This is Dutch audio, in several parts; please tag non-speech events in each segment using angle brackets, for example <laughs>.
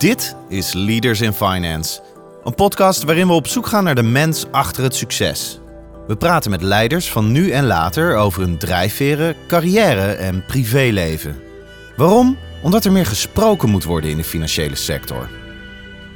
Dit is Leaders in Finance, een podcast waarin we op zoek gaan naar de mens achter het succes. We praten met leiders van nu en later over hun drijfveren, carrière en privéleven. Waarom? Omdat er meer gesproken moet worden in de financiële sector.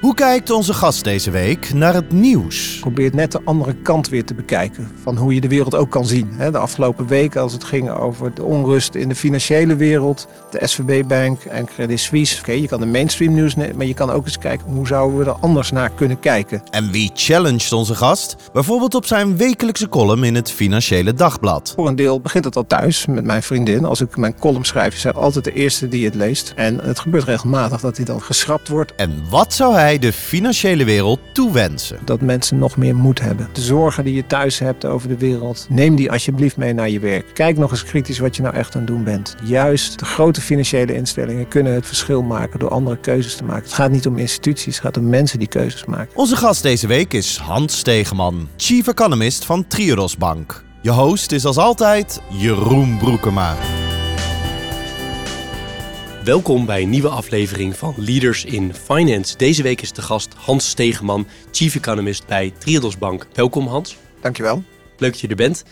Hoe kijkt onze gast deze week naar het nieuws? Probeert net de andere kant weer te bekijken. Van hoe je de wereld ook kan zien. De afgelopen weken als het ging over de onrust in de financiële wereld. De SVB-bank en Credit Suisse. Oké, je kan de mainstream nieuws nemen. Maar je kan ook eens kijken hoe zouden we er anders naar kunnen kijken. En wie challenged onze gast? Bijvoorbeeld op zijn wekelijkse column in het Financiële Dagblad. Voor een deel begint het al thuis met mijn vriendin. Als ik mijn column schrijf, is zij altijd de eerste die het leest. En het gebeurt regelmatig dat hij dan geschrapt wordt. En wat zou hij de financiële wereld toewensen? Dat mensen nog meer moed hebben. De zorgen die je thuis hebt over de wereld, neem die alsjeblieft mee naar je werk. Kijk nog eens kritisch wat je nou echt aan het doen bent. Juist de grote financiële instellingen kunnen het verschil maken door andere keuzes te maken. Het gaat niet om instituties, het gaat om mensen die keuzes maken. Onze gast deze week is Hans Stegeman, Chief Economist van Triodos Bank. Je host is als altijd Jeroen Broekema. Welkom bij een nieuwe aflevering van Leaders in Finance. Deze week is de gast Hans Stegeman, Chief Economist bij Triodos Bank. Welkom Hans. Dankjewel. Leuk dat je er bent.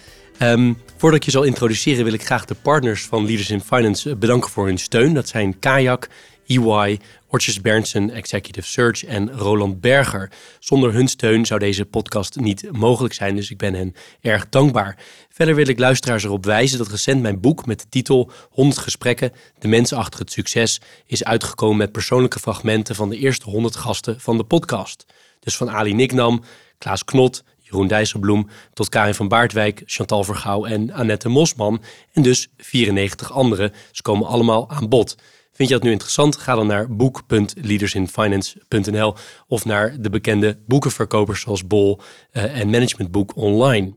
Um, voordat ik je zal introduceren wil ik graag de partners van Leaders in Finance bedanken voor hun steun. Dat zijn Kayak, EY, Ortjes Berndsen, Executive Search en Roland Berger. Zonder hun steun zou deze podcast niet mogelijk zijn, dus ik ben hen erg dankbaar. Verder wil ik luisteraars erop wijzen dat recent mijn boek met de titel 100 gesprekken, de mensen achter het succes, is uitgekomen met persoonlijke fragmenten van de eerste 100 gasten van de podcast. Dus van Ali Niknam, Klaas Knot, Jeroen Dijsselbloem tot Karin van Baardwijk, Chantal Vergouw en Annette Mosman. En dus 94 anderen. Ze komen allemaal aan bod. Vind je dat nu interessant? Ga dan naar boek.leadersinfinance.nl of naar de bekende boekenverkopers zoals Bol uh, en Managementboek online.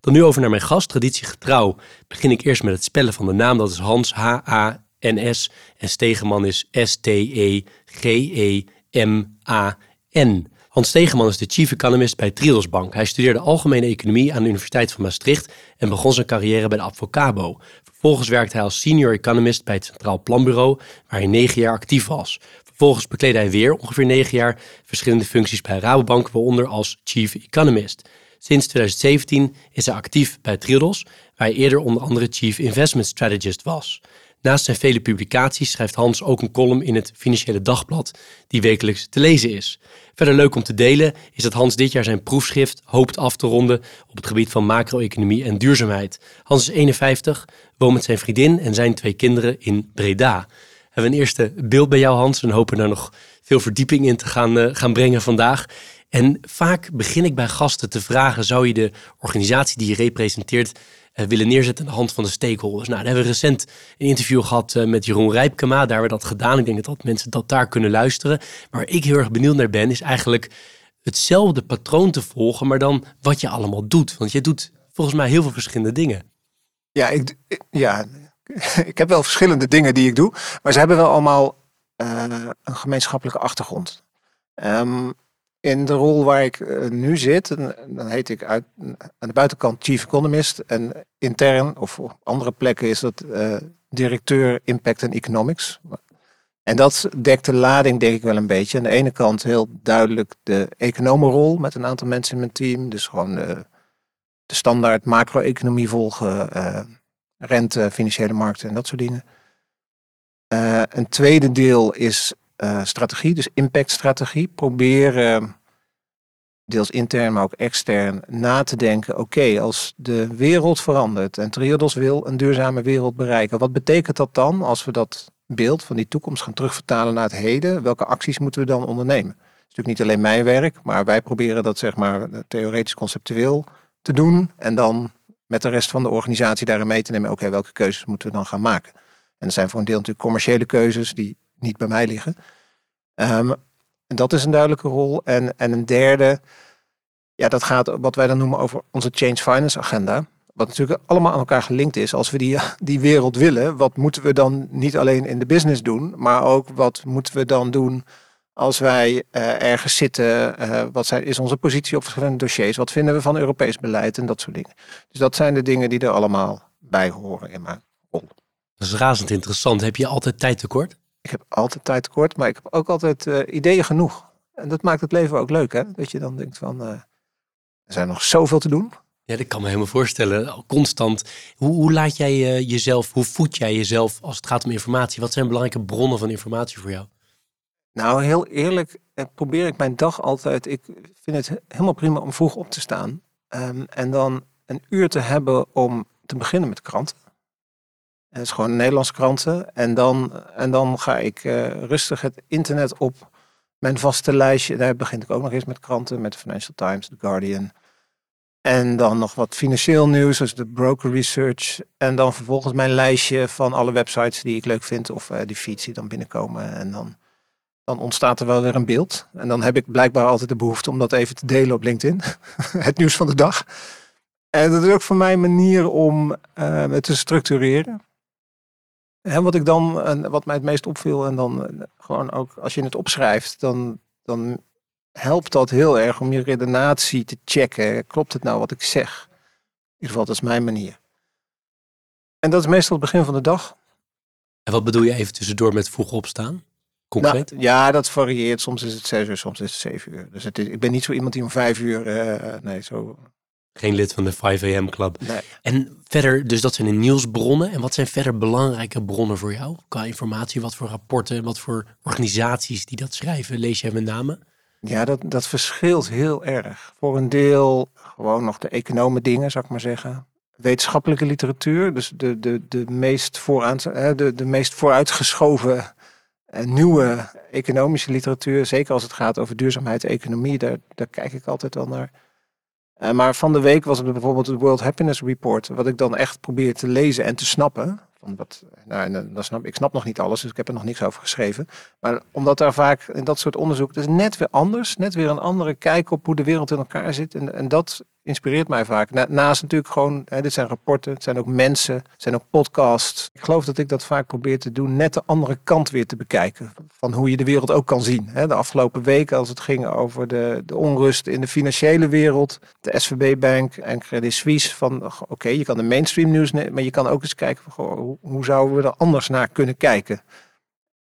Dan nu over naar mijn gast, traditiegetrouw. Begin ik eerst met het spellen van de naam. Dat is Hans H-A-N-S en Stegeman is S-T-E-G-E-M-A-N. Hans Stegeman is de chief economist bij Triodos Bank. Hij studeerde algemene economie aan de Universiteit van Maastricht en begon zijn carrière bij de Advocabo. Vervolgens werkte hij als senior economist bij het Centraal Planbureau, waar hij negen jaar actief was. Vervolgens bekleedde hij weer ongeveer negen jaar verschillende functies bij Rabobank, waaronder als chief economist. Sinds 2017 is hij actief bij Triodos, waar hij eerder onder andere chief investment strategist was. Naast zijn vele publicaties schrijft Hans ook een column in het Financiële Dagblad, die wekelijks te lezen is. Verder leuk om te delen is dat Hans dit jaar zijn proefschrift hoopt af te ronden op het gebied van macro-economie en duurzaamheid. Hans is 51, woont met zijn vriendin en zijn twee kinderen in Breda. We hebben een eerste beeld bij jou, Hans, en hopen daar nog veel verdieping in te gaan, uh, gaan brengen vandaag. En vaak begin ik bij gasten te vragen: zou je de organisatie die je representeert willen neerzetten aan de hand van de stakeholders. Nou, daar hebben we recent een interview gehad uh, met Jeroen Rijpkema. Daar hebben we dat gedaan. Ik denk dat mensen dat daar kunnen luisteren. Maar waar ik heel erg benieuwd naar ben, is eigenlijk hetzelfde patroon te volgen, maar dan wat je allemaal doet. Want je doet volgens mij heel veel verschillende dingen. Ja, ik, ja, ik heb wel verschillende dingen die ik doe. Maar ze hebben wel allemaal uh, een gemeenschappelijke achtergrond. Um, in de rol waar ik uh, nu zit, dan heet ik uit, aan de buitenkant Chief Economist. En intern, of op andere plekken, is dat uh, directeur Impact and Economics. En dat dekt de lading, denk ik wel een beetje. Aan de ene kant heel duidelijk de economenrol met een aantal mensen in mijn team. Dus gewoon de, standaard macro-economie volgen, uh, rente, financiële markten en dat soort dingen. een tweede deel is strategie, dus impactstrategie. Proberen, deels intern, maar ook extern, na te denken. Oké, als de wereld verandert en Triodos wil een duurzame wereld bereiken. Wat betekent dat dan als we dat beeld van die toekomst gaan terugvertalen naar het heden? Welke acties moeten we dan ondernemen? Het is natuurlijk niet alleen mijn werk, maar wij proberen dat zeg maar theoretisch conceptueel te doen. En dan met de rest van de organisatie daarin mee te nemen. Oké, welke keuzes moeten we dan gaan maken? En dat zijn voor een deel natuurlijk commerciële keuzes die niet bij mij liggen. Um, en dat is een duidelijke rol. En, en een derde, ja, dat gaat wat wij dan noemen over onze Change Finance agenda. Wat natuurlijk allemaal aan elkaar gelinkt is. Als we die, <laughs> die wereld willen, wat moeten we dan niet alleen in de business doen, maar ook wat moeten we dan doen als wij uh, ergens zitten? Uh, wat zijn, is onze positie op verschillende dossiers? Wat vinden we van Europees beleid en dat soort dingen? Dus dat zijn de dingen die er allemaal bij horen in mijn rol. Dat is razend interessant. Heb je altijd tijd tekort? Ik heb altijd tijd tekort, maar ik heb ook altijd uh, ideeën genoeg. En dat maakt het leven ook leuk, hè? Dat je dan denkt van, uh, er zijn nog zoveel te doen. Ja, dat kan me helemaal voorstellen. Constant. Hoe, hoe laat jij uh, jezelf, hoe voed jij jezelf als het gaat om informatie? Wat zijn belangrijke bronnen van informatie voor jou? Nou, heel eerlijk probeer ik mijn dag altijd. Ik vind het helemaal prima om vroeg op te staan. Um, en dan een uur te hebben om te beginnen met kranten. Het is gewoon Nederlandse kranten. En dan, en dan ga ik uh, rustig het internet op. Mijn vaste lijstje, daar begin ik ook nog eens met kranten. Met de Financial Times, The Guardian. En dan nog wat financieel nieuws, dus de broker research. En dan vervolgens mijn lijstje van alle websites die ik leuk vind. Of uh, die feeds die dan binnenkomen. En dan, dan ontstaat er wel weer een beeld. En dan heb ik blijkbaar altijd de behoefte om dat even te delen op LinkedIn. <laughs> het nieuws van de dag. En dat is ook voor mij een manier om uh, het te structureren. En wat ik dan, en wat mij het meest opviel, en dan uh, gewoon ook als je het opschrijft, dan, dan helpt dat heel erg om je redenatie te checken. Klopt het nou wat ik zeg? In ieder geval, dat is mijn manier. En dat is meestal het begin van de dag. En wat bedoel je even tussendoor met vroeg opstaan? Concreet? Nou, ja, dat varieert. Soms is het zes uur, soms is het zeven uur. Dus het is, ik ben niet zo iemand die om vijf uur, uh, nee, zo geen lid van de 5 AM Club. Nee. En verder, dus dat zijn de nieuwsbronnen. En wat zijn verder belangrijke bronnen voor jou? Qua informatie, wat voor rapporten, wat voor organisaties die dat schrijven, lees jij met name? Ja, dat, dat verschilt heel erg. Voor een deel gewoon nog de economen dingen, zou ik maar zeggen. Wetenschappelijke literatuur, dus de, de, de, meest, vooraan, de, de meest vooruitgeschoven en nieuwe economische literatuur. Zeker als het gaat over duurzaamheid en economie, daar, daar kijk ik altijd wel naar. Uh, maar van de week was het bijvoorbeeld het World Happiness Report, wat ik dan echt probeer te lezen en te snappen. Wat, nou, dan snap, ik snap nog niet alles, dus ik heb er nog niks over geschreven. Maar omdat daar vaak in dat soort onderzoek, dus net weer anders, net weer een andere kijk op hoe de wereld in elkaar zit. En, en dat inspireert mij vaak. naast natuurlijk gewoon, hè, dit zijn rapporten, het zijn ook mensen, het zijn ook podcasts. Ik geloof dat ik dat vaak probeer te doen, net de andere kant weer te bekijken. Van hoe je de wereld ook kan zien. Hè. De afgelopen weken, als het ging over de, de onrust in de financiële wereld, de SVB-bank en Credit Suisse. Van oké, je kan de mainstream nieuws, maar je kan ook eens kijken, hoe, hoe zouden we er anders naar kunnen kijken.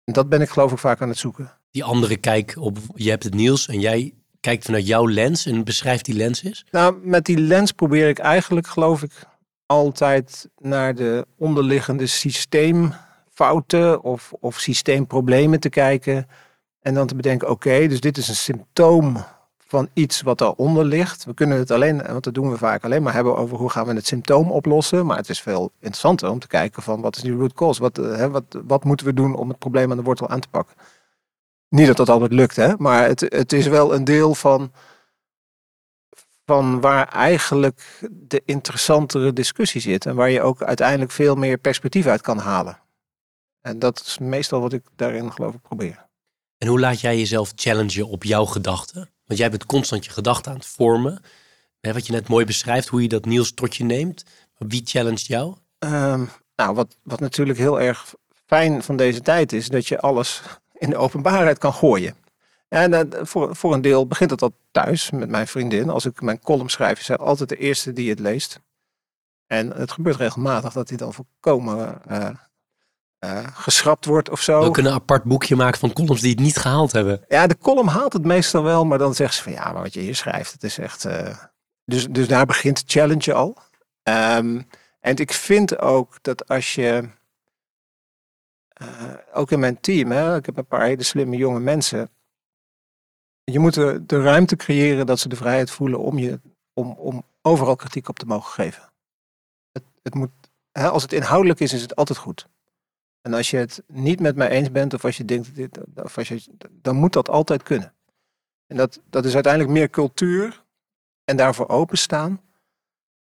En dat ben ik geloof ik vaak aan het zoeken. Die andere kijk op, je hebt het nieuws en jij kijkt vanuit jouw lens en beschrijft die lens is? Nou, met die lens probeer ik eigenlijk, geloof ik, altijd naar de onderliggende systeemfouten of, of systeemproblemen te kijken. En dan te bedenken, oké, dus dit is een symptoom van iets wat daaronder ligt. We kunnen het alleen, want dat doen we vaak alleen maar hebben over hoe gaan we het symptoom oplossen. Maar het is veel interessanter om te kijken van wat is die root cause? Wat, eh, hè, wat, wat moeten we doen om het probleem aan de wortel aan te pakken? Niet dat dat altijd lukt, hè? maar het, het is wel een deel van, van waar eigenlijk de interessantere discussie zit. En waar je ook uiteindelijk veel meer perspectief uit kan halen. En dat is meestal wat ik daarin geloof ik probeer. En hoe laat jij jezelf challengen op jouw gedachten? Want jij bent constant je gedachten aan het vormen. Wat je net mooi beschrijft, hoe je dat nieuws tot je neemt. Wie challenged jou? Um, nou, wat, wat natuurlijk heel erg fijn van deze tijd is, dat je alles in de openbaarheid kan gooien. En uh, voor, voor een deel begint het al thuis met mijn vriendin. Als ik mijn column schrijf, is zij altijd de eerste die het leest. En het gebeurt regelmatig dat hij dan volkomen uh, uh, geschrapt wordt of zo. We kunnen een apart boekje maken van columns die het niet gehaald hebben. Ja, de column haalt het meestal wel, maar dan zegt ze van ja, maar wat je hier schrijft, het is echt. dus, dus daar begint het challenge al. Um, en ik vind ook dat als je uh, ook in mijn team, hè, ik heb een paar hele slimme jonge mensen. Je moet de, de ruimte creëren dat ze de vrijheid voelen om, je, om, om overal kritiek op te mogen geven. Het, het moet, hè, als het inhoudelijk is, is het altijd goed. En als je het niet met mij eens bent, of als je denkt, dit, of als je, dan moet dat altijd kunnen. En dat, dat is uiteindelijk meer cultuur en daarvoor openstaan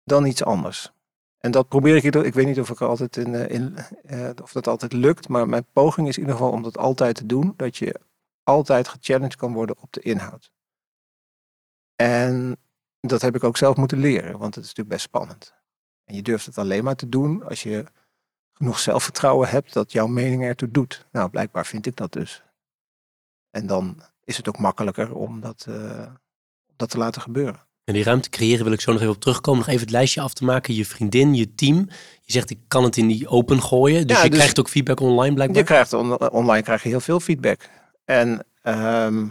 dan iets anders. En dat probeer ik, ik weet niet of ik altijd in, eh, in uh, of dat altijd lukt, maar mijn poging is in ieder geval om dat altijd te doen, dat je altijd gechallenged kan worden op de inhoud. En dat heb ik ook zelf moeten leren, want het is natuurlijk best spannend. En je durft het alleen maar te doen als je genoeg zelfvertrouwen hebt dat jouw mening ertoe doet. Nou, blijkbaar vind ik dat dus. En dan is het ook makkelijker om dat, uh, dat te laten gebeuren. En die ruimte creëren wil ik zo nog even op terugkomen. Nog even het lijstje af te maken. Je vriendin, je team. Je zegt ik kan het in die open gooien. Dus Ja, je dus- krijgt ook feedback online blijkbaar. Je krijgt on- online krijg je heel veel feedback. En ehm,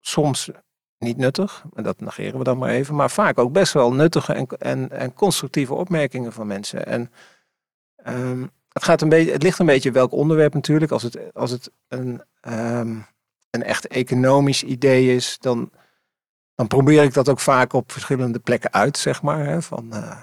soms niet nuttig, en dat negeren we dan maar even, maar vaak ook best wel nuttige en, en, en constructieve opmerkingen van mensen. En ehm, het, gaat een beetje, het ligt een beetje welk onderwerp natuurlijk. Als het, als het een, ehm, een echt economisch idee is, dan, dan probeer ik dat ook vaak op verschillende plekken uit, zeg maar. Hè, van, eh,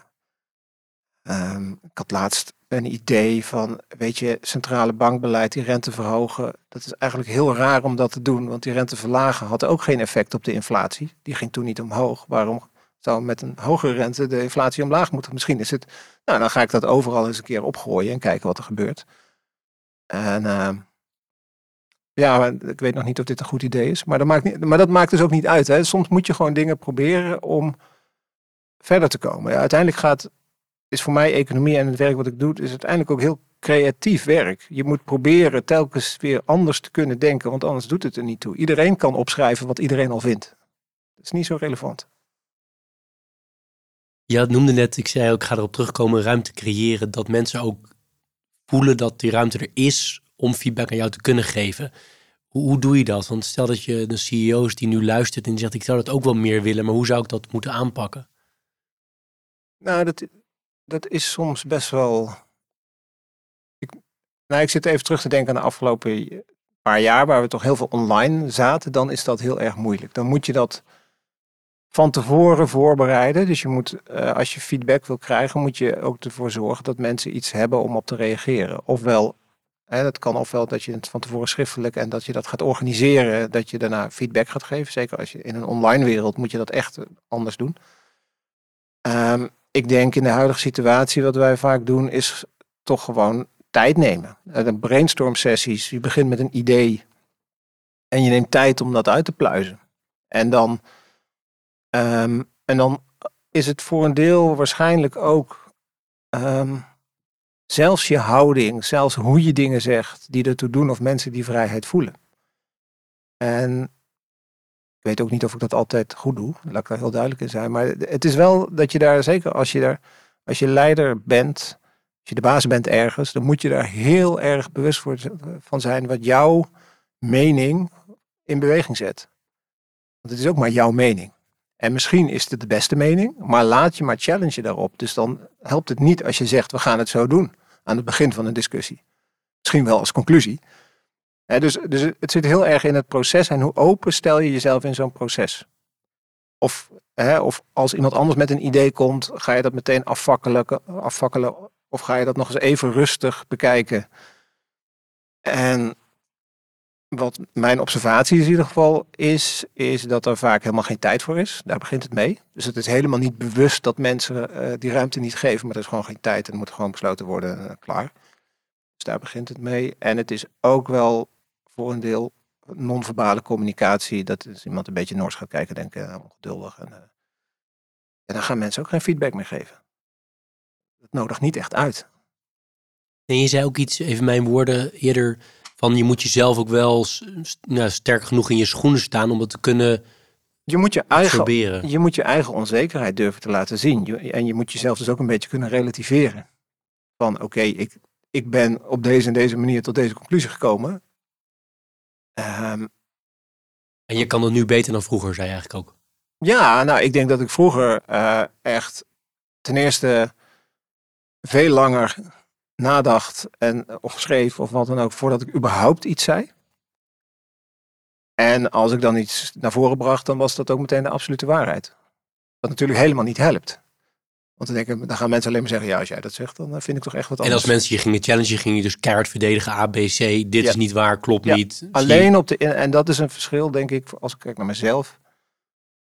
ehm, ik had laatst een idee van, weet je, centrale bankbeleid, die rente verhogen. Dat is eigenlijk heel raar om dat te doen, want die rente verlagen had ook geen effect op de inflatie. Die ging toen niet omhoog. Waarom zou met een hogere rente de inflatie omlaag moeten? Misschien is het, nou dan ga ik dat overal eens een keer opgooien en kijken wat er gebeurt. En ehm, ja, ik weet nog niet of dit een goed idee is, maar dat maakt, niet, maar dat maakt dus ook niet uit. Hè. Soms moet je gewoon dingen proberen om verder te komen. Ja, uiteindelijk gaat is voor mij economie en het werk wat ik doe, is uiteindelijk ook heel creatief werk. Je moet proberen telkens weer anders te kunnen denken, want anders doet het er niet toe. Iedereen kan opschrijven wat iedereen al vindt. Dat is niet zo relevant. Je noemde net, ik zei ook, ga erop terugkomen, ruimte creëren. Dat mensen ook voelen dat die ruimte er is om feedback aan jou te kunnen geven. Hoe, hoe doe je dat? Want stel dat je de CEO's die nu luistert en die zegt, ik zou dat ook wel meer willen, maar hoe zou ik dat moeten aanpakken? Nou, dat, dat is soms best wel. Ik, nou, ik zit even terug te denken aan de afgelopen paar jaar, waar we toch heel veel online zaten. Dan is dat heel erg moeilijk. Dan moet je dat van tevoren voorbereiden. Dus je moet, eh, als je feedback wil krijgen, moet je ook ervoor zorgen dat mensen iets hebben om op te reageren. Ofwel, hè, dat kan ofwel dat je het van tevoren schriftelijk en dat je dat gaat organiseren, dat je daarna feedback gaat geven. Zeker als je in een online wereld moet je dat echt eh, anders doen. Ehm, ik denk in de huidige situatie, wat wij vaak doen, is toch gewoon tijd nemen. Eh, De brainstorm sessies, je begint met een idee en je neemt tijd om dat uit te pluizen. En dan, ehm, en dan is het voor een deel waarschijnlijk ook ehm, zelfs je houding, zelfs hoe je dingen zegt, die ertoe doen of mensen die vrijheid voelen. En ik weet ook niet of ik dat altijd goed doe, laat ik daar heel duidelijk in zijn. Maar het is wel dat je daar, zeker als je daar, als je leider bent, als je de baas bent ergens, dan moet je daar heel erg bewust voor, van zijn wat jouw mening in beweging zet. Want het is ook maar jouw mening. En misschien is het de beste mening, maar laat je maar challenge daarop. Dus dan helpt het niet als je zegt, we gaan het zo doen aan het begin van een discussie. Misschien wel als conclusie. Dus, dus het zit heel erg in het proces en hoe open stel je jezelf in zo'n proces. Of, of als iemand anders met een idee komt, ga je dat meteen afvakkelen, afvakkelen of ga je dat nog eens even rustig bekijken. En wat mijn observatie is in ieder geval is, is dat er vaak helemaal geen tijd voor is. Daar begint het mee. Dus het is helemaal niet bewust dat mensen eh, die ruimte niet geven, maar er is gewoon geen tijd en moet gewoon besloten worden, eh, klaar. Dus daar begint het mee. En het is ook wel voor een deel non-verbale communicatie. Dat is iemand een beetje Noors gaat kijken, denken, eh, ongeduldig. En, en dan gaan mensen ook geen feedback meer geven. Dat nodigt niet echt uit. En je zei ook iets, even mijn woorden eerder, van je moet jezelf ook wel nou, sterk genoeg in je schoenen staan om het te kunnen Je moet je eigen, absorberen. je moet je eigen onzekerheid durven te laten zien. Je- En je moet jezelf dus ook een beetje kunnen relativeren. Van oké, ik, ik ben op deze en deze manier tot deze conclusie gekomen. Ehm, En je kan het nu beter dan vroeger, zei je eigenlijk ook. ja, nou ik denk dat ik vroeger eh, echt ten eerste veel langer nadacht en of schreef of wat dan ook voordat ik überhaupt iets zei. En als ik dan iets naar voren bracht, dan was dat ook meteen de absolute waarheid. Wat natuurlijk helemaal niet helpt. Want dan, denken, dan gaan mensen alleen maar zeggen, ja, als jij dat zegt, dan eh, vind ik toch echt wat En anders. als mensen je gingen challengen, ging je dus keihard verdedigen, A, B, C, dit Ja. is niet waar, klopt Ja. niet. Alleen op de en dat is een verschil, denk ik, als ik kijk naar mezelf.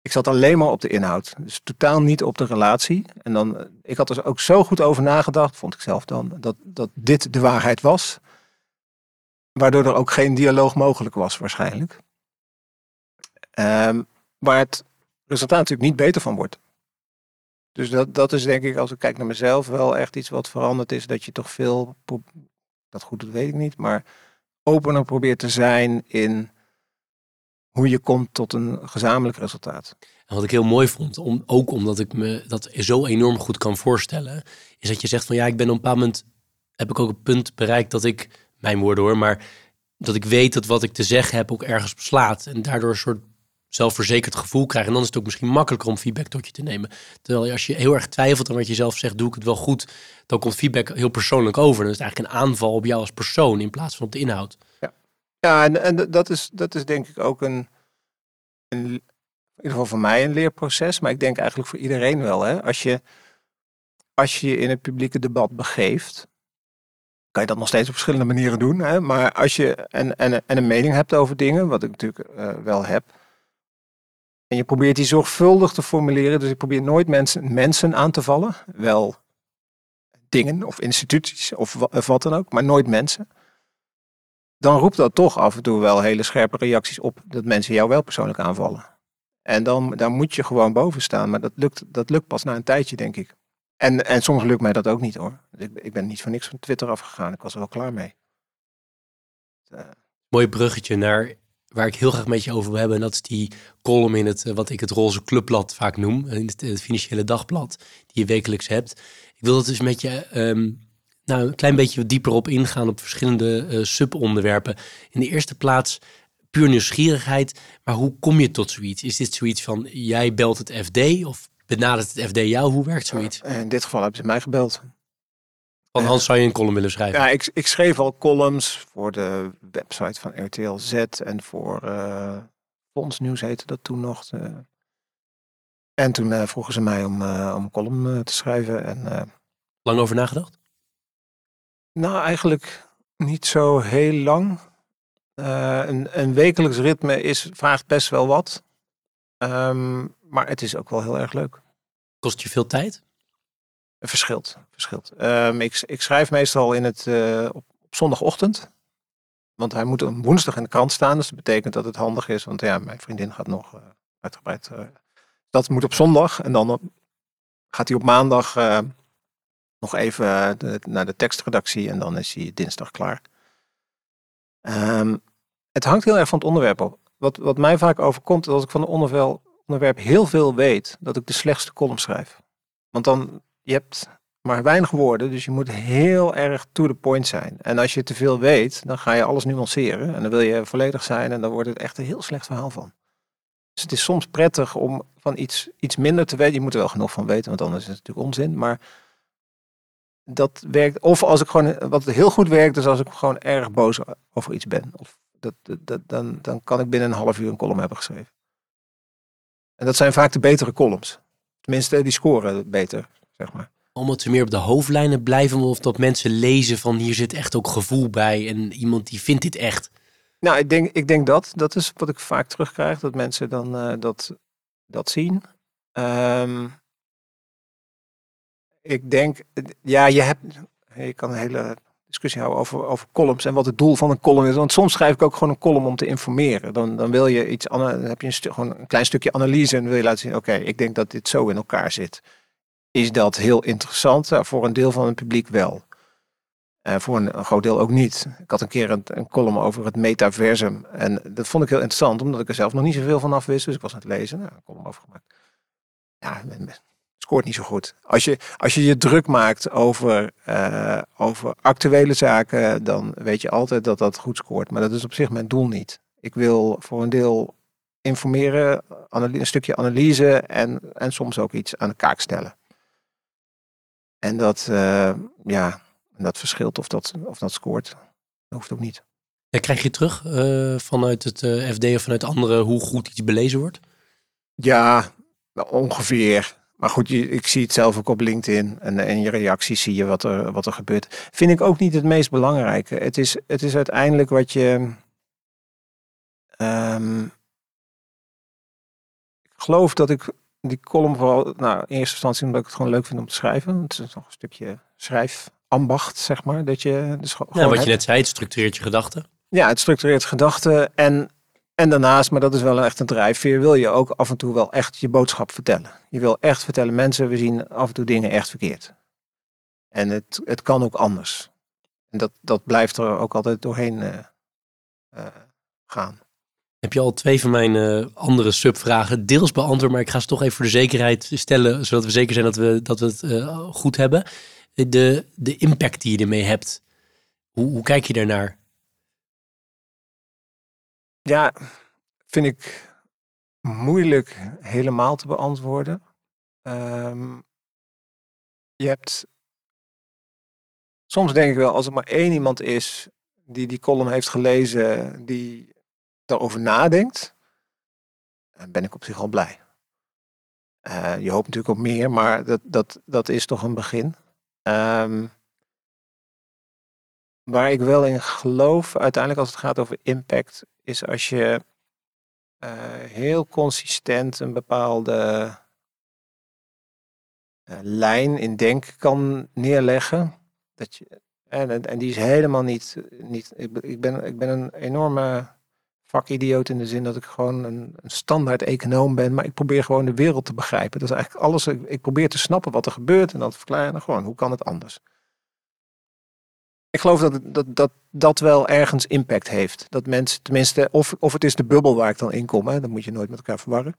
Ik zat alleen maar op de inhoud, dus totaal niet op de relatie. En dan, eh, ik had er ook zo goed over nagedacht, vond ik zelf dan, dat, dat dit de waarheid was. Waardoor er ook geen dialoog mogelijk was, waarschijnlijk. Ehm, waar het resultaat natuurlijk niet beter van wordt. Dus dat, dat is denk ik, als ik kijk naar mezelf, wel echt iets wat veranderd is. Dat je toch veel, dat goed doet, weet ik niet, maar opener probeert te zijn in hoe je komt tot een gezamenlijk resultaat. En wat ik heel mooi vond, om, ook omdat ik me dat zo enorm goed kan voorstellen, is dat je zegt van ja, ik ben op een bepaald moment, heb ik ook een punt bereikt dat ik, mijn woorden hoor, maar dat ik weet dat wat ik te zeggen heb ook ergens beslaat. En daardoor een soort zelfverzekerd gevoel krijg. En dan is het ook misschien makkelijker om feedback tot je te nemen. Terwijl als je heel erg twijfelt aan wat je zelf zegt, doe ik het wel goed, dan komt feedback heel persoonlijk over. Dan is het eigenlijk een aanval op jou als persoon in plaats van op de inhoud. Ja, en, en dat, is, dat is denk ik ook een, een, in ieder geval voor mij een leerproces, maar ik denk eigenlijk voor iedereen wel. Hè? Als, je, als je in het publieke debat begeeft, kan je dat nog steeds op verschillende manieren doen. Hè? Maar als je en, en, en een mening hebt over dingen, wat ik natuurlijk uh, wel heb, en je probeert die zorgvuldig te formuleren. Dus ik probeer nooit mensen, mensen aan te vallen. Wel dingen of instituties of, of wat dan ook, maar nooit mensen. Dan roept dat toch af en toe wel hele scherpe reacties op dat mensen jou wel persoonlijk aanvallen. En dan, dan moet je gewoon boven staan. Maar dat lukt, dat lukt pas na een tijdje, denk ik. En, en soms lukt mij dat ook niet hoor. Ik, ik ben niet voor niks van Twitter afgegaan. Ik was er wel klaar mee. Uh. Mooi bruggetje naar waar ik heel graag met je over wil hebben. En dat is die column in het, eh, wat ik het roze clubblad vaak noem. In het, financiële dagblad, die je wekelijks hebt. Ik wil dat dus met je ehm, nou, een klein beetje dieper op ingaan op verschillende uh, subonderwerpen. In de eerste plaats puur nieuwsgierigheid. Maar hoe kom je tot zoiets? Is dit zoiets van, jij belt het FD of benadert het FD jou? Hoe werkt zoiets? In dit geval hebben ze mij gebeld. Van Hans zou je een column willen schrijven? Ja, ik, ik schreef al columns voor de website van RTL Z en voor uh, Fonds Nieuws heette dat toen nog. En toen uh, vroegen ze mij om, om een column te schrijven. En, lang over nagedacht? Nou, eigenlijk niet zo heel lang. een, een wekelijks ritme is, vraagt best wel wat. Um, maar het is ook wel heel erg leuk. Kost je veel tijd? Verschilt. verschilt. Um, ik, ik, schrijf meestal in het, uh, op, op, zondagochtend. Want hij moet een woensdag in de krant staan. Dus dat betekent dat het handig is. Want ja, mijn vriendin gaat nog uh, uitgebreid. Dat moet op zondag. En dan op, gaat hij op maandag nog even de, naar de tekstredactie. En dan is hij dinsdag klaar. Um, het hangt heel erg van het onderwerp op. Wat, wat mij vaak overkomt, is als ik van een onderwerp heel veel weet, dat ik de slechtste column schrijf. Want dan je hebt maar weinig woorden, dus je moet heel erg to the point zijn. En als je te veel weet, dan ga je alles nuanceren en dan wil je volledig zijn en dan wordt het echt een heel slecht verhaal van. Dus het is soms prettig om van iets, iets minder te weten. Je moet er wel genoeg van weten, want anders is het natuurlijk onzin. Maar dat werkt. Of als ik gewoon, wat heel goed werkt, is als ik gewoon erg boos over iets ben. Of dat, dat, dan, dan kan ik binnen een half uur een column hebben geschreven. En dat zijn vaak de betere columns. Tenminste, die scoren beter zeg maar. Omdat ze meer op de hoofdlijnen blijven of dat mensen lezen van hier zit echt ook gevoel bij en iemand die vindt dit echt. Nou, ik denk, ik denk dat. Dat is wat ik vaak terugkrijg, dat mensen dan uh, dat, dat zien. Um, ik denk, ja, je hebt, je kan een hele discussie houden over, over columns en wat het doel van een column is. Want soms schrijf ik ook gewoon een column om te informeren. Dan, dan wil je iets, dan heb je een, gewoon een klein stukje analyse en wil je laten zien, oké, ik denk dat dit zo in elkaar zit is dat heel interessant. Uh, voor een deel van het publiek wel. Uh, voor een, groot deel ook niet. Ik had een keer een, column over het metaversum. En dat vond ik heel interessant, omdat ik er zelf nog niet zoveel van af wist. Dus ik was aan het lezen. Nou, een column over gemaakt. Ja, scoort niet zo goed. Als je als je, je druk maakt over, uh, over actuele zaken, dan weet je altijd dat dat goed scoort. Maar dat is op zich mijn doel niet. Ik wil voor een deel informeren, een stukje analyse en, en soms ook iets aan de kaak stellen. En dat, uh, ja, dat verschilt of dat, of dat scoort. Dat hoeft ook niet. En krijg je terug uh, vanuit het uh, FD of vanuit anderen hoe goed iets belezen wordt? Ja, ongeveer. Maar goed, ik zie het zelf ook op LinkedIn. En in je reacties zie je wat er, wat er gebeurt. Vind ik ook niet het meest belangrijke. Het is, het is uiteindelijk wat je. Um, ik geloof dat ik die column vooral, nou, in eerste instantie omdat ik het gewoon leuk vind om te schrijven. Het is nog een stukje schrijfambacht, zeg maar. Dat je, dus ja, wat je net zei, het structureert je gedachten. Ja, het structureert gedachten. En, en daarnaast, maar dat is wel echt een drijfveer, wil je ook af en toe wel echt je boodschap vertellen. Je wil echt vertellen, mensen, we zien af en toe dingen echt verkeerd. En het, het kan ook anders. En dat, dat blijft er ook altijd doorheen uh, uh, gaan. Heb je al twee van mijn uh, andere subvragen deels beantwoord, maar ik ga ze toch even voor de zekerheid stellen, zodat we zeker zijn dat we, dat we het goed hebben. De, de impact die je ermee hebt, hoe, hoe kijk je daarnaar? Ja, vind ik moeilijk helemaal te beantwoorden. Um, je hebt. Soms denk ik wel, als er maar één iemand is die die column heeft gelezen, die daarover nadenkt, dan ben ik op zich al blij. Uh, je hoopt natuurlijk op meer, maar dat, dat, dat is toch een begin. Um, waar ik wel in geloof, uiteindelijk als het gaat over impact, is als je uh, heel consistent een bepaalde uh, lijn in denken kan neerleggen. Dat je, en, en die is helemaal niet. niet ik, ben, ik ben een enorme vakidioot in de zin dat ik gewoon een, een, standaard econoom ben, maar ik probeer gewoon de wereld te begrijpen. Dat is eigenlijk alles. Ik, ik probeer te snappen wat er gebeurt en dan te verklaren. Gewoon, hoe kan het anders? Ik geloof dat, dat, dat dat wel ergens impact heeft. Dat mensen, tenminste, of, of het is de bubbel waar ik dan in kom, hè, dat moet je nooit met elkaar verwarren.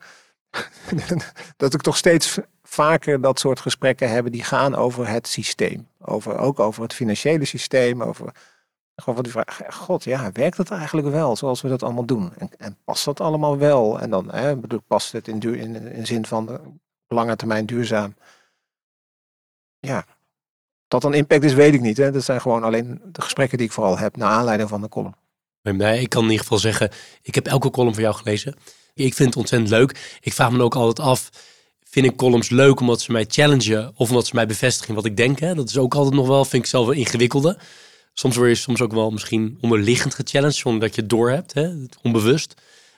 <laughs> dat ik toch steeds vaker dat soort gesprekken heb die gaan over het systeem. Over, ook over het financiële systeem, over gewoon van die vraag, god ja, werkt dat eigenlijk wel zoals we dat allemaal doen? En, en past dat allemaal wel? En dan hè, bedoel, past het in, duur, in, in zin van de lange termijn duurzaam? Ja, dat dan impact is, weet ik niet. Hè. Dat zijn gewoon alleen de gesprekken die ik vooral heb naar aanleiding van de column. Nee, ik kan in ieder geval zeggen, ik heb elke column voor jou gelezen. Ik vind het ontzettend leuk. Ik vraag me ook altijd af, vind ik columns leuk omdat ze mij challengen of omdat ze mij bevestigen wat ik denk. Hè? Dat is ook altijd nog wel, vind ik zelf een ingewikkelde. Soms word je soms ook wel misschien onderliggend gechallenged zonder dat je het door hebt, hè? onbewust.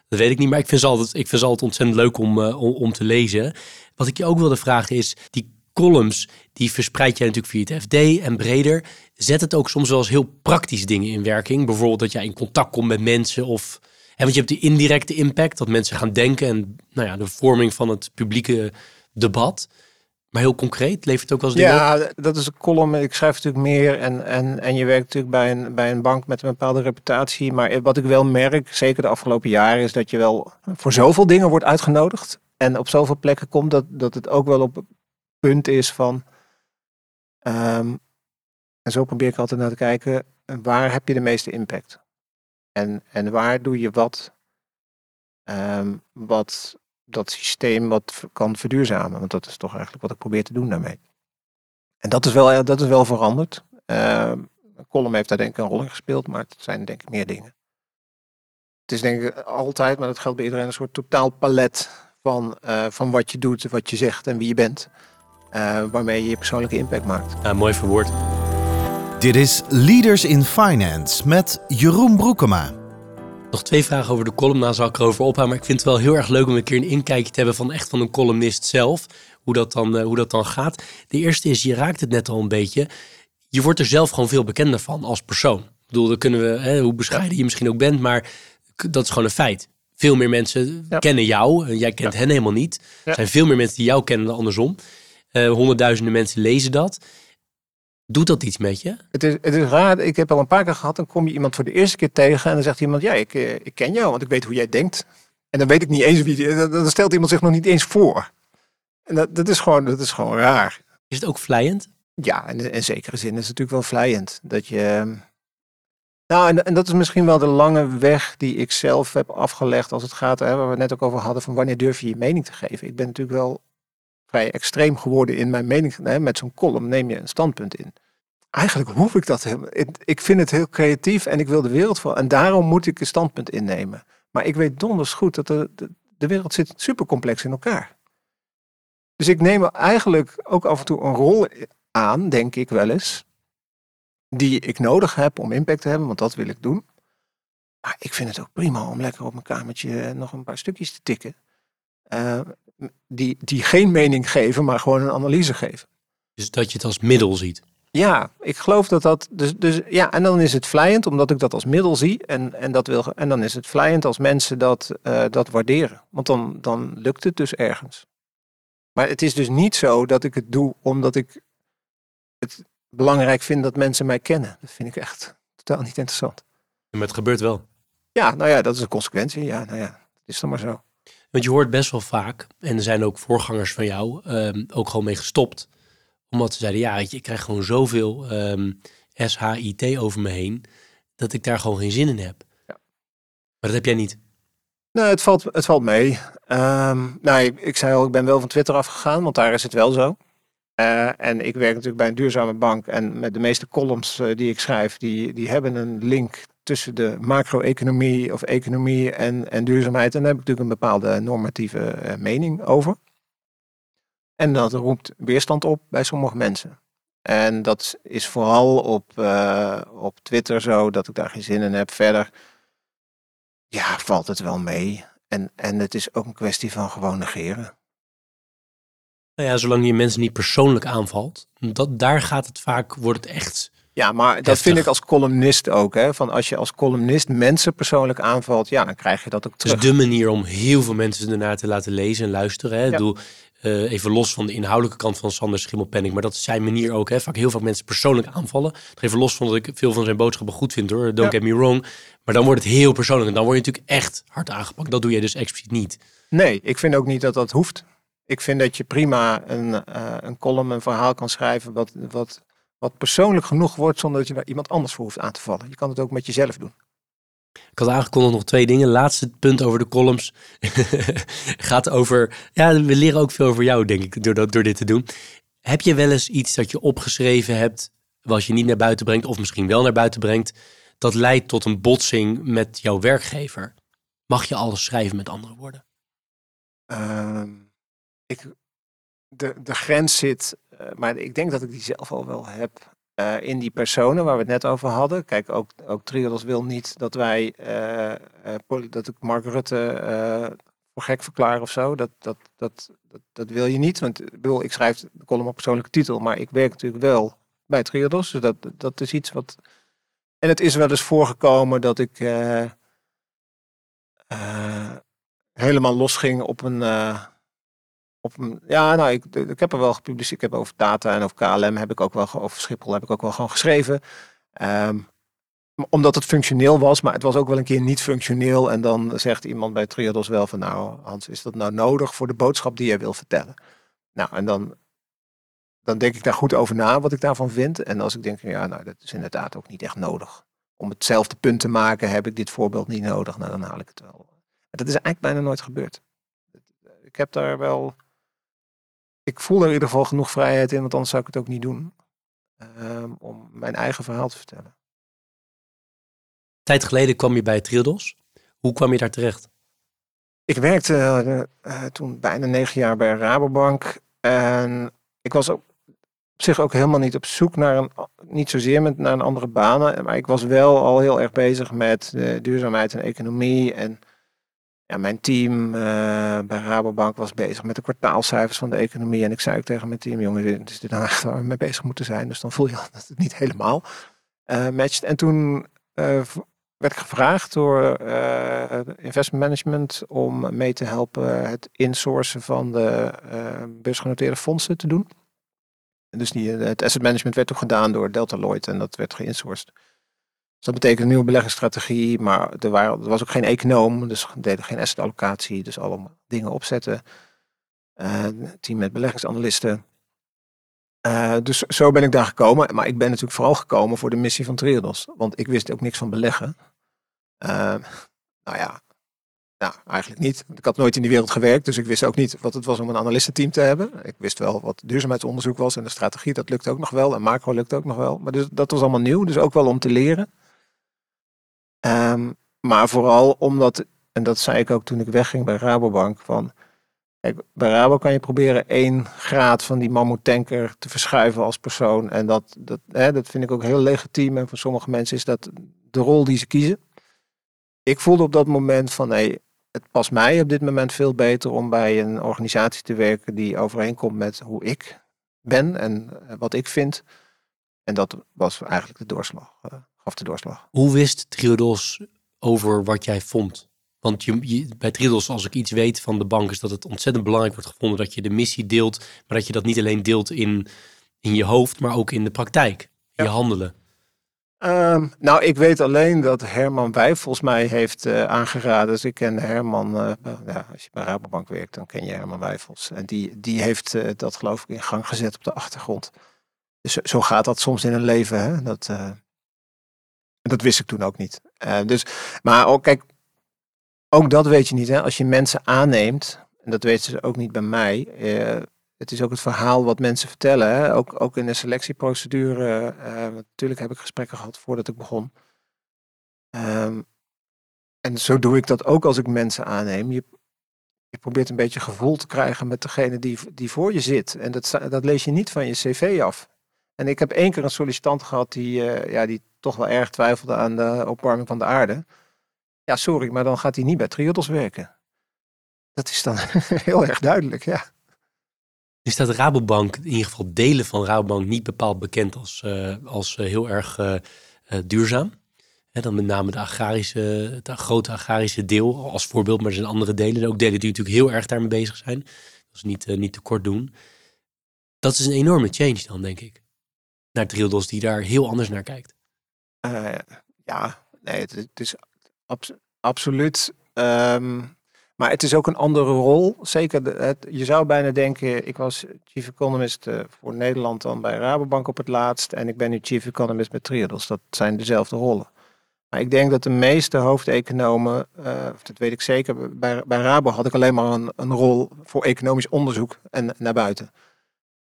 Dat weet ik niet, maar ik vind ze altijd, ik vind ze altijd ontzettend leuk om, uh, om, om te lezen. Wat ik je ook wilde vragen is, die columns, die verspreid jij natuurlijk via het FD en breder. Zet het ook soms wel eens heel praktisch dingen in werking. Bijvoorbeeld dat jij in contact komt met mensen of... En want je hebt de indirecte impact, dat mensen gaan denken en nou ja, de vorming van het publieke debat. Maar heel concreet, levert het ook wel eens Ja, dat is een column. Ik schrijf natuurlijk meer en, en, en je werkt natuurlijk bij een, bij een bank met een bepaalde reputatie. Maar wat ik wel merk, zeker de afgelopen jaren, is dat je wel voor zoveel dingen wordt uitgenodigd. En op zoveel plekken komt dat, dat het ook wel op punt is van. Ehm, en zo probeer ik altijd naar te kijken. Waar heb je de meeste impact? En, en waar doe je wat? Ehm, wat dat systeem wat kan verduurzamen. Want dat is toch eigenlijk wat ik probeer te doen daarmee. En dat is wel, dat is wel veranderd. Uh, column heeft daar denk ik een rol in gespeeld, maar het zijn denk ik meer dingen. Het is denk ik altijd, maar dat geldt bij iedereen, een soort totaal palet van, uh, van wat je doet, wat je zegt en wie je bent. Uh, waarmee je je persoonlijke impact maakt. Ja, mooi verwoord. Dit is Leaders in Finance met Jeroen Broekema. Nog twee vragen over de column, na zal ik erover ophouden. Maar ik vind het wel heel erg leuk om een keer een inkijkje te hebben van echt van een columnist zelf. Hoe dat dan, uh, hoe dat dan gaat. De eerste is, je raakt het net al een beetje. Je wordt er zelf gewoon veel bekender van als persoon. Ik bedoel, dan kunnen we, hè, hoe bescheiden je misschien ook bent, maar dat is gewoon een feit. Veel meer mensen kennen jou. Jij kent hen helemaal niet. Er zijn veel meer mensen die jou kennen dan andersom. Uh, honderdduizenden mensen lezen dat. Doet dat iets met je? Het is, het is raar. Ik heb al een paar keer gehad. Dan kom je iemand voor de eerste keer tegen. En dan zegt iemand: Ja, ik, eh, ik ken jou, want ik weet hoe jij denkt. En dan weet ik niet eens wie. Dan stelt iemand zich nog niet eens voor. En dat, dat, is, gewoon, dat is gewoon raar. Is het ook vlijend? Ja, in, in zekere zin is het natuurlijk wel vlijend. Dat je. Ehm, nou, en, en, dat is misschien wel de lange weg die ik zelf heb afgelegd als het gaat, hè, waar we het net ook over hadden, van wanneer durf je je mening te geven. Ik ben natuurlijk wel vrij extreem geworden in mijn mening. Met zo'n column neem je een standpunt in. Eigenlijk hoef ik dat helemaal. Ik vind het heel creatief en ik wil de wereld voor. En daarom moet ik een standpunt innemen. Maar ik weet donders goed dat de, de, wereld zit super complex in elkaar. Dus ik neem eigenlijk ook af en toe een rol aan, denk ik wel eens, die ik nodig heb om impact te hebben, want dat wil ik doen. Maar ik vind het ook prima om lekker op mijn kamertje nog een paar stukjes te tikken. Uh, die, die geen mening geven, maar gewoon een analyse geven. Dus dat je het als middel ziet? Ja, ik geloof dat dat. Dus, dus ja, en dan is het vlijend omdat ik dat als middel zie. En, en, dat wil, en dan is het vlijend als mensen dat, uh, dat waarderen. Want dan, dan lukt het dus ergens. Maar het is dus niet zo dat ik het doe omdat ik het belangrijk vind dat mensen mij kennen. Dat vind ik echt totaal niet interessant. Maar het gebeurt wel. Ja, nou ja, dat is een consequentie. Ja, nou ja, het is dan maar zo. Want je hoort best wel vaak, en er zijn ook voorgangers van jou ehm, ook gewoon mee gestopt. Omdat ze zeiden, ja, weet je, ik krijg gewoon zoveel ehm, SHIT over me heen, dat ik daar gewoon geen zin in heb. Ja. Maar dat heb jij niet. Nou, het valt, het valt mee. Ehm nou, ik, ik zei al, ik ben wel van Twitter afgegaan, want daar is het wel zo. Eh, en ik werk natuurlijk bij een duurzame bank. En met de meeste columns eh, die ik schrijf, die, die hebben een link tussen de macro-economie of economie en, en duurzaamheid. En daar heb ik natuurlijk een bepaalde normatieve eh, mening over. En dat roept weerstand op bij sommige mensen. En dat is vooral op, eh, op Twitter zo, dat ik daar geen zin in heb. Verder, ja, valt het wel mee. En, en het is ook een kwestie van gewoon negeren. Nou ja, zolang je mensen niet persoonlijk aanvalt, dat, daar gaat het vaak, wordt het echt. Ja, maar dat Heftig. vind ik als columnist ook. Hè? Van als je als columnist mensen persoonlijk aanvalt, ja, dan krijg je dat ook Het is terug. de manier om heel veel mensen ernaar te laten lezen en luisteren. Hè. Ja. bedoel, eh, even los van de inhoudelijke kant van Sander Schimmelpenning, maar dat is zijn manier ook. Hè. Vaak heel vaak mensen persoonlijk aanvallen. Even los van dat ik veel van zijn boodschappen goed vind hoor, don't Ja. get me wrong. Maar dan wordt het heel persoonlijk en dan word je natuurlijk echt hard aangepakt. Dat doe je dus expliciet niet. Nee, ik vind ook niet dat dat hoeft. Ik vind dat je prima een, eh, een column, een verhaal kan schrijven wat, wat, wat persoonlijk genoeg wordt zonder dat je daar iemand anders voor hoeft aan te vallen. Je kan het ook met jezelf doen. Ik had aangekondigd nog twee dingen. Laatste punt over de columns <laughs> gaat over. Ja, we leren ook veel over jou, denk ik, door, dat, door dit te doen. Heb je wel eens iets dat je opgeschreven hebt, wat je niet naar buiten brengt, of misschien wel naar buiten brengt, dat leidt tot een botsing met jouw werkgever? Mag je alles schrijven met andere woorden? Ehm, ik, de, de grens zit, eh, maar ik denk dat ik die zelf al wel heb, eh, in die personen waar we het net over hadden. Kijk, ook, ook Triodos wil niet dat wij, eh, dat ik Mark Rutte voor gek verklaar of zo. Dat, dat, dat, dat, dat wil je niet, want ik bedoel, ik schrijf de column op persoonlijke titel, maar ik werk natuurlijk wel bij Triodos. Dus dat, dat is iets wat... En het is wel eens voorgekomen dat ik... helemaal losging op een. Op ja, nou, ik, ik heb er wel gepubliceerd. Ik heb over data en over KLM heb ik ook wel, over Schiphol heb ik ook wel gewoon geschreven. Ehm, omdat het functioneel was, maar het was ook wel een keer niet functioneel. En dan zegt iemand bij Triodos wel van, nou Hans, is dat nou nodig voor de boodschap die je wil vertellen? Nou, en dan, dan denk ik daar goed over na wat ik daarvan vind. En als ik denk, ja, nou, dat is inderdaad ook niet echt nodig. Om hetzelfde punt te maken heb ik dit voorbeeld niet nodig. Nou, dan haal ik het wel. Dat is eigenlijk bijna nooit gebeurd. Ik heb daar wel. Ik voel er in ieder geval genoeg vrijheid in, want anders zou ik het ook niet doen. ehm, om mijn eigen verhaal te vertellen. Tijd geleden kwam je bij Triodos. Hoe kwam je daar terecht? Ik werkte eh, eh, toen bijna negen jaar bij Rabobank. En ik was op zich ook helemaal niet op zoek naar een, niet zozeer met, naar een andere baan. Maar ik was wel al heel erg bezig met eh, duurzaamheid en economie. En ja, mijn team eh, bij Rabobank was bezig met de kwartaalcijfers van de economie. En ik zei ook tegen mijn team, jongens, dit is nou echt waar we mee bezig moeten zijn. Dus dan voel je dat het niet helemaal eh, matcht. En toen eh, werd ik gevraagd door investment management om mee te helpen het insourcen van de beursgenoteerde fondsen te doen. En dus het asset management werd ook gedaan door Delta Lloyd en dat werd geïnsourced. Dus dat betekent een nieuwe beleggingsstrategie, maar er, was ook geen econoom, dus deden geen asset allocatie, dus allemaal dingen opzetten. Een team met beleggingsanalisten. Eh, dus zo ben ik daar gekomen. Maar ik ben natuurlijk vooral gekomen voor de missie van Triodos. Want ik wist ook niks van beleggen. Eh, nou ja, nou, eigenlijk niet. Ik had nooit in die wereld gewerkt, dus ik wist ook niet wat het was om een analistenteam te hebben. Ik wist wel wat duurzaamheidsonderzoek was en de strategie, dat lukt ook nog wel. En macro lukt ook nog wel. Maar dus, dat was allemaal nieuw, dus ook wel om te leren. Ehm, maar vooral omdat, en dat zei ik ook toen ik wegging bij Rabobank, van kijk, bij Rabo kan je proberen één graad van die mammoetanker te verschuiven als persoon. En dat, dat, hè, dat vind ik ook heel legitiem. En voor sommige mensen is dat de rol die ze kiezen. Ik voelde op dat moment van, nee, het past mij op dit moment veel beter om bij een organisatie te werken die overeenkomt met hoe ik ben en eh, wat ik vind. En dat was eigenlijk de doorslag, eh, gaf de doorslag. Hoe wist Triodos over wat jij vond? Want je, je- bij Triodos, als ik iets weet van de bank, is dat het ontzettend belangrijk wordt gevonden dat je de missie deelt, maar dat je dat niet alleen deelt in, in je hoofd, maar ook in de praktijk, in je handelen. Ehm, nou, ik weet alleen dat Herman Wijfels mij heeft uh, aangeraden. Dus ik ken Herman, uh, ja, als je bij Rabobank werkt, dan ken je Herman Wijfels. En die, die heeft uh, dat geloof ik in gang gezet op de achtergrond. Dus zo gaat dat soms in een leven. Hè? Dat, dat wist ik toen ook niet. dus, maar ook, kijk, ook dat weet je niet. Hè? Als je mensen aanneemt, en dat weten ze ook niet bij mij het is ook het verhaal wat mensen vertellen. Hè? Ook, ook in de selectieprocedure. Uh, natuurlijk heb ik gesprekken gehad voordat ik begon. Um, en zo doe ik dat ook als ik mensen aanneem. Je, je probeert een beetje gevoel te krijgen met degene die, die voor je zit. En dat, dat lees je niet van je cv af. En ik heb één keer een sollicitant gehad die, ja, die toch wel erg twijfelde aan de opwarming van de aarde. Ja, sorry, maar dan gaat hij niet bij Triodos werken. Dat is dan <laughs> heel erg duidelijk, ja. Nu staat Rabobank, in ieder geval delen van Rabobank, niet bepaald bekend als, uh, als uh, heel erg uh, duurzaam. Dan met name de agrarische, het grote agrarische deel als voorbeeld, maar er zijn andere delen. Ook delen die natuurlijk heel erg daarmee bezig zijn. Dat is niet, niet te kort doen. Dat is een enorme change dan, denk ik. Naar Triodos die daar heel anders naar kijkt. Ja, nee, het, is abs absoluut... Um maar het is ook een andere rol. Zeker, je zou bijna denken, ik was chief economist uh, voor Nederland dan bij Rabobank op het laatst. En ik ben nu chief economist bij Triodos. Dat zijn dezelfde rollen. Maar ik denk dat de meeste hoofdeconomen, uh, dat weet ik zeker, bij, bij Rabo had ik alleen maar een, een rol voor economisch onderzoek en naar buiten.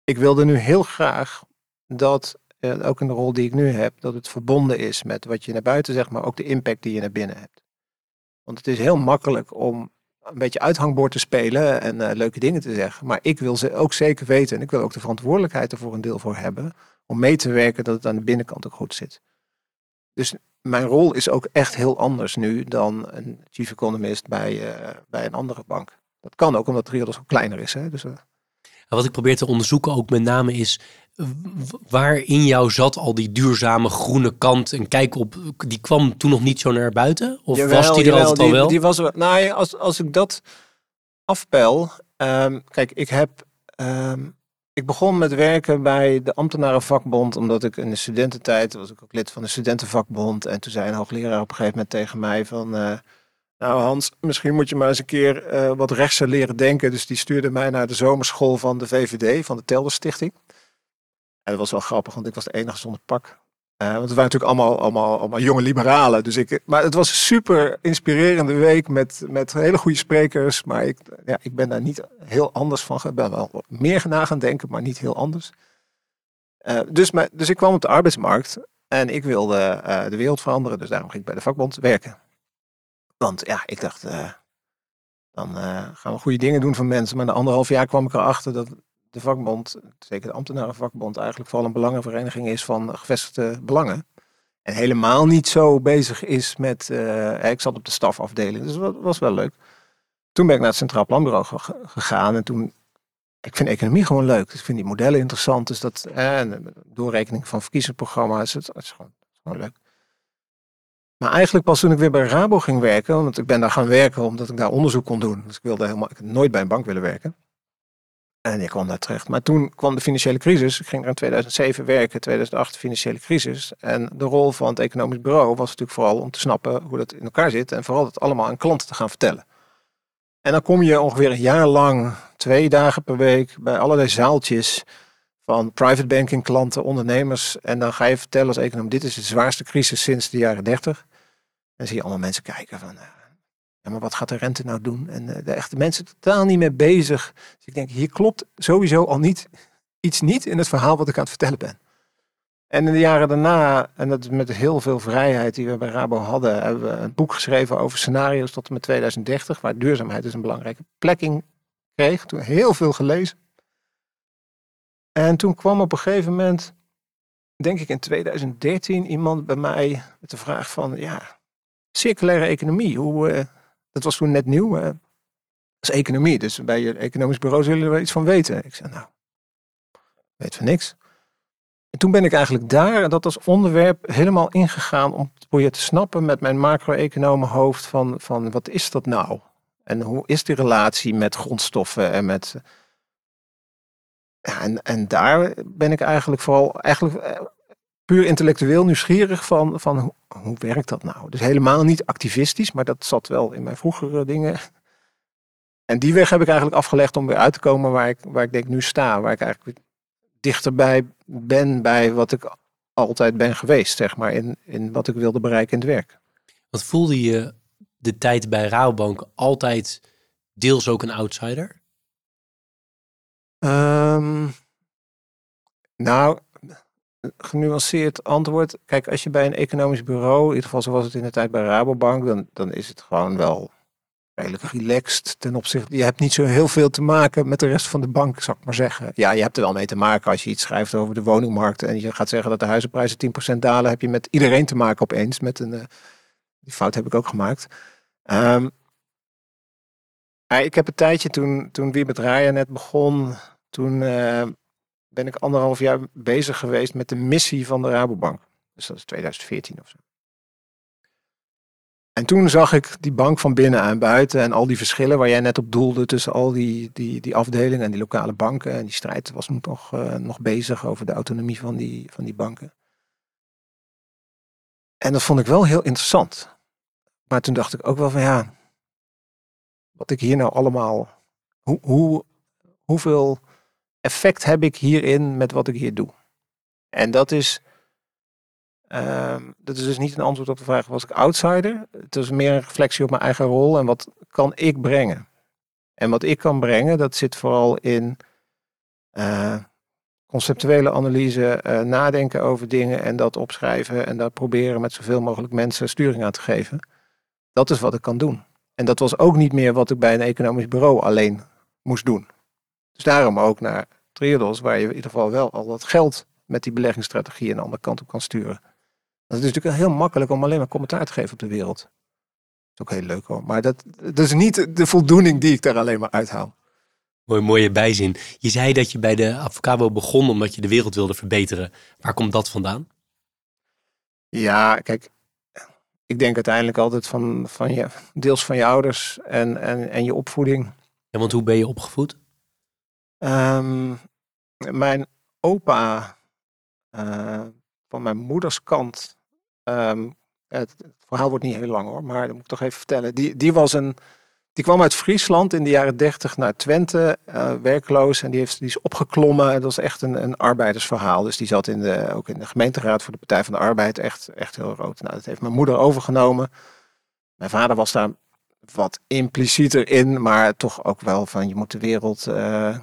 Ik wilde nu heel graag dat, ook in de rol die ik nu heb, dat het verbonden is met wat je naar buiten zegt, maar ook de impact die je naar binnen hebt. Want het is heel makkelijk om een beetje uithangbord te spelen en uh, leuke dingen te zeggen. Maar ik wil ze ook zeker weten en ik wil ook de verantwoordelijkheid er voor een deel voor hebben. Om mee te werken dat het aan de binnenkant ook goed zit. Dus mijn rol is ook echt heel anders nu dan een chief economist bij, uh, bij een andere bank. Dat kan ook omdat Triodos ook kleiner is. Hè? Dus. Wat ik probeer te onderzoeken ook met name is waar in jou zat al die duurzame groene kant en kijk op, die kwam toen nog niet zo naar buiten? Of jawel, was die er altijd al wel? Die was nou als, als ik dat afpel, um, kijk, ik heb, um, ik begon met werken bij de ambtenarenvakbond, omdat ik in de studententijd, was ik ook lid van de studentenvakbond, en toen zei een hoogleraar op een gegeven moment tegen mij van, uh, nou Hans, misschien moet je maar eens een keer uh, wat rechtser leren denken. Dus die stuurde mij naar de zomerschool van de VVD, van de Telder Stichting. En dat was wel grappig, want ik was de enige zonder pak. Uh, want het waren natuurlijk allemaal, allemaal, allemaal jonge liberalen. Dus ik, maar het was een super inspirerende week met, met hele goede sprekers. Maar ik, ja, ik ben daar niet heel anders van. Ik ben wel meer na gaan denken, maar niet heel anders. Uh, dus, maar, dus ik kwam op de arbeidsmarkt en ik wilde de wereld veranderen. Dus daarom ging ik bij de vakbond werken. Want ja, ik dacht, dan gaan we goede dingen doen voor mensen. Maar na anderhalf jaar kwam ik erachter dat de vakbond, zeker de ambtenarenvakbond, eigenlijk vooral een belangenvereniging is van gevestigde belangen. En helemaal niet zo bezig is met, uh, ik zat op de stafafdeling, dus dat was wel leuk. Toen ben ik naar het Centraal Planbureau gegaan en toen, ik vind economie gewoon leuk. Dus ik vind die modellen interessant, dus dat, eh, en doorrekening van verkiezingsprogramma's, het, is gewoon, is gewoon leuk. Maar eigenlijk pas toen ik weer bij Rabo ging werken, want ik ben daar gaan werken omdat ik daar onderzoek kon doen. Dus ik wilde helemaal, ik nooit bij een bank willen werken. En ik kwam daar terecht. Maar toen kwam de financiële crisis. Ik ging er in 2007 werken, 2008 de financiële crisis. En de rol van het economisch bureau was natuurlijk vooral om te snappen hoe dat in elkaar zit. En vooral het allemaal aan klanten te gaan vertellen. En dan kom je ongeveer een jaar lang, twee dagen per week, bij allerlei zaaltjes van private banking klanten, ondernemers. En dan ga je vertellen als econoom, dit is de zwaarste crisis sinds de jaren 30. En zie je allemaal mensen kijken van, eh, maar wat gaat de rente nou doen? En uh, de echte mensen totaal niet mee bezig. Dus ik denk, hier klopt sowieso al niet iets niet in het verhaal wat ik aan het vertellen ben. En in de jaren daarna, en dat met heel veel vrijheid die we bij Rabo hadden, hebben we een boek geschreven over scenario's tot en met 2030, waar duurzaamheid dus een belangrijke plekking kreeg. Toen heel veel gelezen. En toen kwam op een gegeven moment, denk ik in 2013, iemand bij mij met de vraag van, ja, circulaire economie, hoe, uh, dat was toen net nieuw. dat is economie, dus bij je economisch bureau zullen we iets van weten. Ik zei, nou, weet van niks. En toen ben ik eigenlijk daar, dat als onderwerp, helemaal ingegaan om te proberen te snappen met mijn macro-economen hoofd van, van wat is dat nou? En hoe is die relatie met grondstoffen en met... Ja, en, en daar ben ik eigenlijk vooral, eigenlijk eh, puur intellectueel nieuwsgierig van, van hoe, hoe werkt dat nou? Dus helemaal niet activistisch, maar dat zat wel in mijn vroegere dingen. En die weg heb ik eigenlijk afgelegd om weer uit te komen waar ik, waar ik denk nu sta. Waar ik eigenlijk dichterbij ben bij wat ik altijd ben geweest, zeg maar, in, in wat ik wilde bereiken in het werk. Wat voelde je de tijd bij Rabobank altijd deels ook een outsider? Um, nou, genuanceerd antwoord. Kijk, als je bij een economisch bureau, in ieder geval zoals het in de tijd bij Rabobank, dan, dan is het gewoon wel redelijk relaxed ten opzichte. Je hebt niet zo heel veel te maken met de rest van de bank, zou ik maar zeggen. Ja, je hebt er wel mee te maken als je iets schrijft over de woningmarkt en je gaat zeggen dat de huizenprijzen 10% dalen, heb je met iedereen te maken opeens. Met een, uh, die fout heb ik ook gemaakt. Um, ik heb een tijdje toen, toen met Raya net begon, toen uh, ben ik anderhalf jaar bezig geweest met de missie van de Rabobank. Dus dat is 2014 of zo. En toen zag ik die bank van binnen en buiten en al die verschillen waar jij net op doelde tussen al die, die, die afdelingen en die lokale banken. En die strijd was nog, uh, nog bezig over de autonomie van die, van die banken. En dat vond ik wel heel interessant. Maar toen dacht ik ook wel van ja, wat ik hier nou allemaal, hoe, hoe, hoeveel effect heb ik hierin met wat ik hier doe? En dat is, uh, dat is dus niet een antwoord op de vraag, was ik outsider? Het is meer een reflectie op mijn eigen rol en wat kan ik brengen? En wat ik kan brengen, dat zit vooral in uh, conceptuele analyse, uh, nadenken over dingen en dat opschrijven en dat proberen met zoveel mogelijk mensen sturing aan te geven. Dat is wat ik kan doen. En dat was ook niet meer wat ik bij een economisch bureau alleen moest doen. Dus daarom ook naar Triodos, waar je in ieder geval wel al wat geld met die beleggingsstrategie een andere kant op kan sturen. Dat is natuurlijk heel makkelijk om alleen maar commentaar te geven op de wereld. Dat is ook heel leuk hoor. Maar dat, dat is niet de voldoening die ik daar alleen maar uithaal. Mooi, mooie bijzin. Je zei dat je bij de Avocabo begon omdat je de wereld wilde verbeteren. Waar komt dat vandaan? Ja, kijk, ik denk uiteindelijk altijd van, van je, deels van je ouders en, en, en je opvoeding. Ja, want hoe ben je opgevoed? Um, mijn opa uh, van mijn moeders kant, um, het, verhaal wordt niet heel lang hoor, maar dat moet ik toch even vertellen. Die, die was een, die kwam uit Friesland in de jaren dertig naar Twente, uh, werkloos. En die, heeft, die is opgeklommen. Dat was echt een, een arbeidersverhaal. Dus die zat in de, ook in de gemeenteraad voor de Partij van de Arbeid. Echt, echt heel rood. Nou, dat heeft mijn moeder overgenomen. Mijn vader was daar wat implicieter in. Maar toch ook wel van je moet de wereld uh,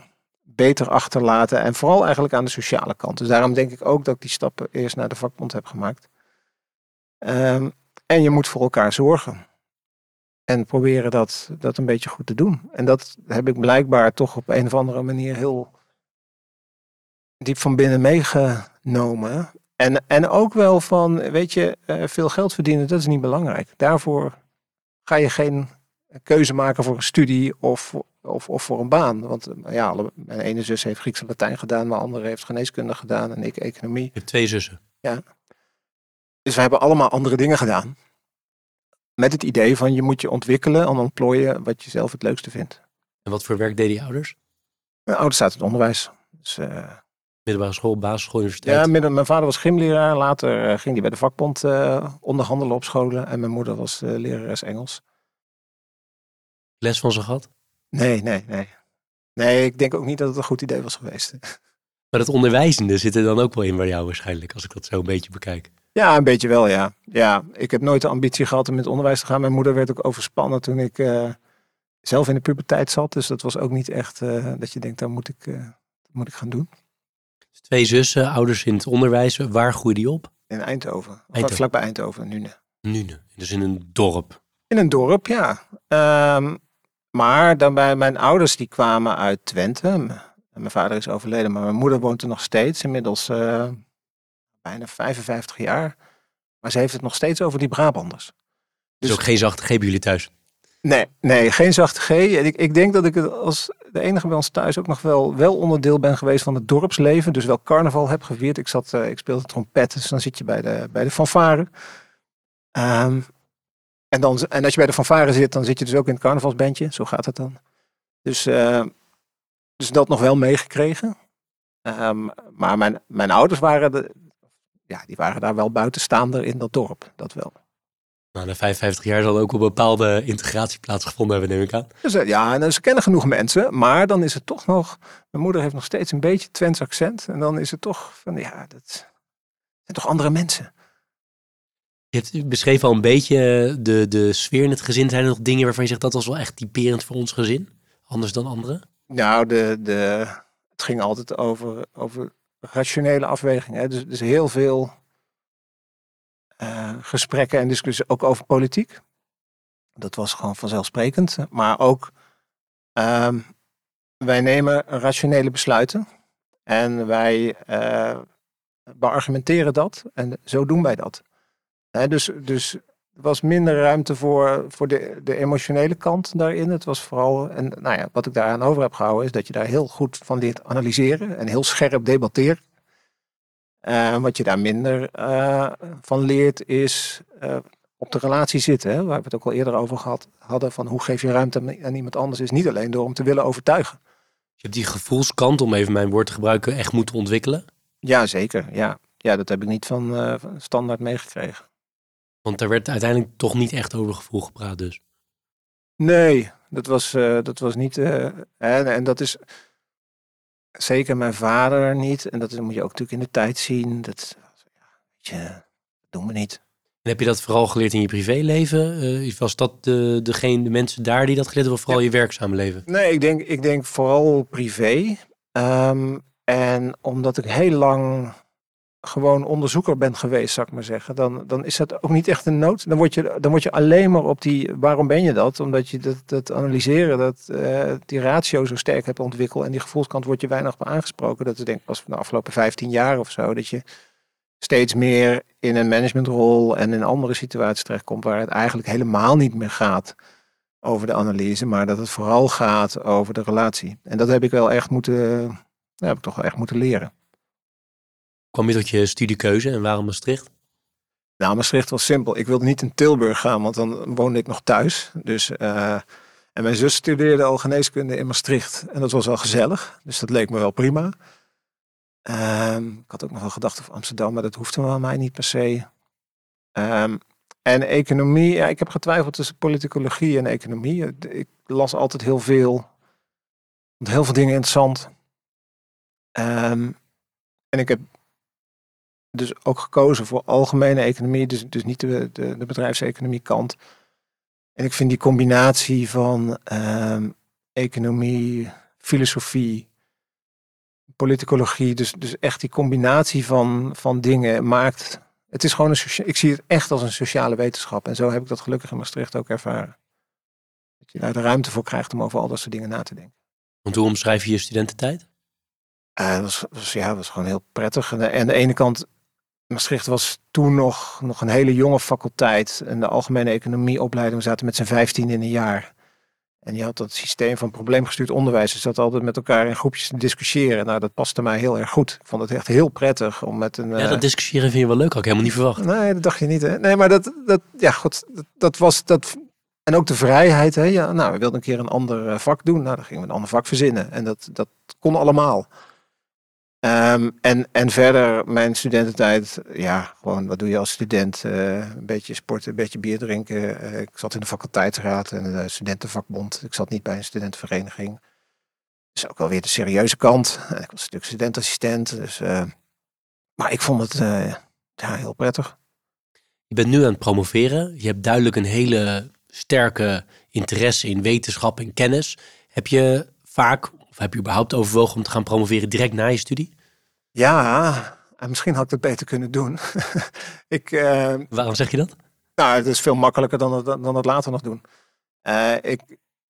beter achterlaten. En vooral eigenlijk aan de sociale kant. Dus daarom denk ik ook dat ik die stappen eerst naar de vakbond heb gemaakt. Um, en je moet voor elkaar zorgen. En proberen dat, dat een beetje goed te doen. En dat heb ik blijkbaar toch op een of andere manier heel diep van binnen meegenomen. En, en ook wel van, weet je, uh, veel geld verdienen, dat is niet belangrijk. Daarvoor ga je geen keuze maken voor een studie of, of, of voor een baan. Want uh, ja, alle, mijn ene zus heeft Grieks en Latijn gedaan, mijn andere heeft geneeskunde gedaan en ik economie. Je hebt twee zussen. Ja. Dus we hebben allemaal andere dingen gedaan. Met het idee van je moet je ontwikkelen en ontplooien wat je zelf het leukste vindt. En wat voor werk deden je ouders? Mijn ouders zaten in het onderwijs. Dus, uh, Middelbare school, basisschool, universiteit? Ja, midden, mijn vader was gymleraar. Later uh, ging hij bij de vakbond uh, onderhandelen op scholen. En mijn moeder was lerares Engels. Les van ze gehad? Nee, nee, nee. Nee, ik denk ook niet dat het een goed idee was geweest. Maar het onderwijzende zit er dan ook wel in bij jou waarschijnlijk, als ik dat zo een beetje bekijk. Ja, een beetje wel, ja. Ja, ik heb nooit de ambitie gehad om in het onderwijs te gaan. Mijn moeder werd ook overspannen toen ik uh, zelf in de puberteit zat. Dus dat was ook niet echt uh, dat je denkt, daar moet ik, uh, dat moet ik gaan doen. Dus twee zussen, ouders in het onderwijs. Waar groeide die op? In Eindhoven. Eindhoven. Vlakbij Eindhoven, Nune. Nune, dus in een dorp. In een dorp, ja. Um, maar dan bij mijn ouders, die kwamen uit Twente. Mijn vader is overleden, maar mijn moeder woont er nog steeds. Inmiddels bijna 55 jaar. Maar ze heeft het nog steeds over die Brabanders. Dus, dus ook geen zachte G bij jullie thuis? Nee, nee, geen zachte G. Ik, ik denk dat ik het als de enige bij ons thuis ook nog wel, wel onderdeel ben geweest van het dorpsleven. Dus wel carnaval heb gevierd. Ik, zat, uh, ik speelde trompet, dus dan zit je bij de, bij de fanfare. Um, en, dan, en als je bij de fanfare zit, dan zit je dus ook in het carnavalsbandje. Zo gaat het dan. Dus, uh, dus dat nog wel meegekregen. Um, maar mijn, mijn ouders waren de, ja, die waren daar wel buitenstaander in dat dorp. Dat wel. Nou, na 55 jaar zal ook een bepaalde integratie plaatsgevonden hebben, neem ik aan. Dus, eh, ja, en ze kennen genoeg mensen, maar dan is het toch nog. Mijn moeder heeft nog steeds een beetje Twents accent. En dan is het toch van ja, dat zijn toch andere mensen. Je hebt beschreven al een beetje de, de sfeer in het gezin. Zijn er nog dingen waarvan je zegt dat was wel echt typerend voor ons gezin? Anders dan anderen? Nou, de, de, het ging altijd over, over rationele afwegingen. Dus, dus heel veel uh, gesprekken en discussies ook over politiek. Dat was gewoon vanzelfsprekend. Maar ook, uh, wij nemen rationele besluiten. En wij uh, beargumenteren dat. En zo doen wij dat. Dus, dus er was minder ruimte voor, voor de, de emotionele kant daarin. Het was vooral, en nou ja, wat ik daaraan over heb gehouden, is dat je daar heel goed van leert analyseren en heel scherp debatteren. Uh, wat je daar minder uh, van leert is uh, op de relatie zitten. Hè, waar we het ook al eerder over gehad hadden. Van hoe geef je ruimte aan iemand anders. Is niet alleen door om te willen overtuigen. Je hebt die gevoelskant, om even mijn woord te gebruiken, echt moeten ontwikkelen? Ja, zeker. Ja, ja dat heb ik niet van, van standaard meegekregen. Want daar werd uiteindelijk toch niet echt over gevoel gepraat dus? Nee, dat was, dat was niet... en, en dat is Zeker mijn vader niet. En dat moet je ook natuurlijk in de tijd zien. Dat, ja, weet je, dat doen we niet. En heb je dat vooral geleerd in je privéleven? Uh, was dat de, degene, de mensen daar die dat geleerd hebben, of vooral je werkzame leven? Nee, ik denk, ik denk vooral privé. Um, en omdat ik heel lang gewoon onderzoeker bent geweest, zou ik maar zeggen, dan, dan is dat ook niet echt een nood. Dan word, je, dan word je alleen maar op die, waarom ben je dat? Omdat je dat, dat analyseren, dat, uh, die ratio zo sterk hebt ontwikkeld en die gevoelskant wordt je weinig bij aangesproken. Dat is denk ik pas van de afgelopen 15 jaar of zo, dat je steeds meer in een managementrol en in andere situaties terechtkomt waar het eigenlijk helemaal niet meer gaat over de analyse, maar dat het vooral gaat over de relatie. En dat heb ik wel echt moeten, heb ik toch wel echt moeten leren kwam je tot je studiekeuze en waarom Maastricht? Nou, Maastricht was simpel. Ik wilde niet in Tilburg gaan, want dan woonde ik nog thuis. Dus, uh, en mijn zus studeerde al geneeskunde in Maastricht. En dat was wel gezellig. Dus dat leek me wel prima. Um, ik had ook nog wel gedacht over Amsterdam, maar dat hoefde wel mij niet per se. Um, en economie, ja, ik heb getwijfeld tussen politicologie en economie. Ik las altijd heel veel. Heel veel dingen interessant. Um, en ik heb dus ook gekozen voor algemene economie, dus, dus niet de, de, de bedrijfseconomie kant. En ik vind die combinatie van um, economie, filosofie, politicologie, dus, dus echt die combinatie van, van dingen maakt. Het is gewoon een ik zie het echt als een sociale wetenschap. En zo heb ik dat gelukkig in Maastricht ook ervaren. Dat je daar de ruimte voor krijgt om over al dat soort dingen na te denken. Want hoe omschrijf je je studententijd? Uh, dat, was, was, ja, dat was gewoon heel prettig. En aan de ene kant Maastricht was toen nog, nog een hele jonge faculteit. En de algemene economieopleiding zaten met z'n vijftien in een jaar. En je had dat systeem van probleemgestuurd onderwijs. Je zat altijd met elkaar in groepjes te discussiëren. Nou, dat paste mij heel erg goed. Ik vond het echt heel prettig om met een... Ja, dat uh... discussiëren vind je wel leuk. Had ik helemaal niet verwacht. Nee, dat dacht je niet, hè? Nee, maar dat, dat ja, goed, dat, dat was... Dat, en ook de vrijheid, hè? Ja, nou, we wilden een keer een ander eh, vak doen. Nou, dan gingen we een ander vak verzinnen. En dat, dat kon allemaal. Um, en, en verder, mijn studententijd, ja, gewoon wat doe je als student? Uh, een beetje sporten, een beetje bier drinken. Uh, ik zat in de faculteitsraad en de studentenvakbond. Ik zat niet bij een studentenvereniging. Dus ook wel weer de serieuze kant. Ik was natuurlijk studentassistent. Dus, maar ik vond het ja, heel prettig. Je bent nu aan het promoveren. Je hebt duidelijk een hele sterke interesse in wetenschap en kennis. Heb je vaak of heb je überhaupt overwogen om te gaan promoveren direct na je studie? Ja, en misschien had ik dat beter kunnen doen. <laughs> ik, uh, Waarom zeg je dat? Nou, het is veel makkelijker dan het, dan het later nog doen. Uh, ik,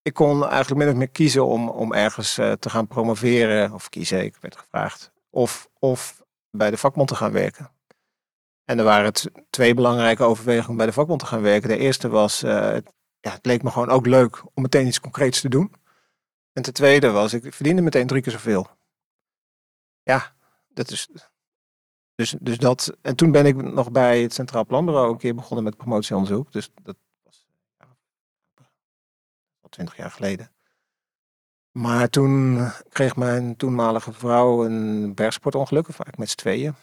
ik kon eigenlijk min of meer kiezen om, om ergens uh, te gaan promoveren. Of kiezen, ik werd gevraagd. Of, of bij de vakbond te gaan werken. En er waren twee belangrijke overwegingen om bij de vakbond te gaan werken. De eerste was, ja, het leek me gewoon ook leuk om meteen iets concreets te doen. En ten tweede was, ik verdiende meteen drie keer zoveel. Ja, dat is. Dus, dus dat. En toen ben ik nog bij het Centraal Planbureau een keer begonnen met promotieonderzoek. Dus dat was al twintig jaar geleden. Maar toen kreeg mijn toenmalige vrouw een bergsportongeluk, vaak met z'n tweeën.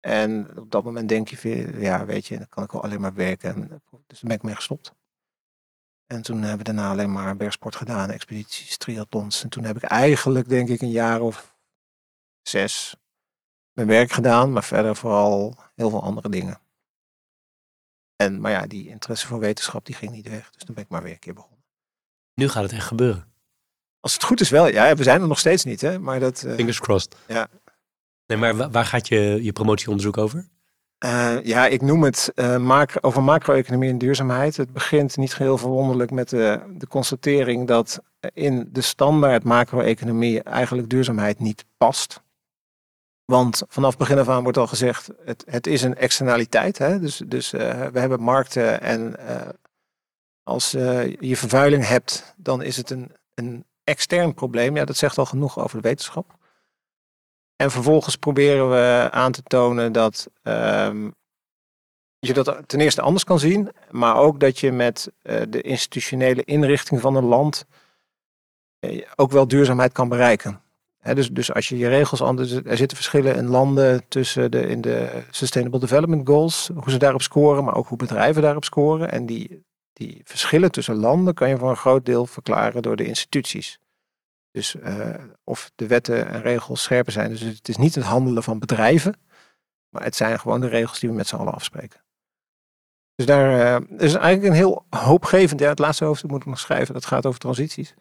En op dat moment denk je, ja, weet je, dan kan ik wel alleen maar werken. En, dus toen ben ik mee gestopt. En toen hebben we daarna alleen maar bergsport gedaan, expedities, triathlons. En toen heb ik eigenlijk, denk ik, een jaar of zes mijn werk gedaan, maar verder vooral heel veel andere dingen. En, maar ja, die interesse voor wetenschap die ging niet weg. Dus toen ben ik maar weer een keer begonnen. Nu gaat het echt gebeuren. Als het goed is wel. Ja, we zijn er nog steeds niet, hè. Maar dat... Uh, Fingers crossed. Ja. Nee, maar waar gaat je, je promotieonderzoek over? Uh, ja, ik noem het uh, macro, over macro-economie en duurzaamheid. Het begint niet geheel verwonderlijk met de, de constatering dat in de standaard macro-economie eigenlijk duurzaamheid niet past. Want vanaf begin af aan wordt al gezegd, het, het is een externaliteit. Hè? Dus, dus uh, we hebben markten en als je vervuiling hebt, dan is het een, een extern probleem. Ja, dat zegt al genoeg over de wetenschap. En vervolgens proberen we aan te tonen dat um, je dat ten eerste anders kan zien, maar ook dat je met uh, de institutionele inrichting van een land uh, ook wel duurzaamheid kan bereiken. Dus, dus als je je regels anders. Er zitten verschillen in landen tussen de, in de Sustainable Development Goals, hoe ze daarop scoren, maar ook hoe bedrijven daarop scoren. En die, die verschillen tussen landen kan je voor een groot deel verklaren door de instituties. Dus uh, of de wetten en regels scherper zijn. Dus het is niet het handelen van bedrijven, maar het zijn gewoon de regels die we met z'n allen afspreken. Dus daar uh, is eigenlijk een heel hoopgevend, ja het laatste hoofdstuk moet ik nog schrijven, dat gaat over transities.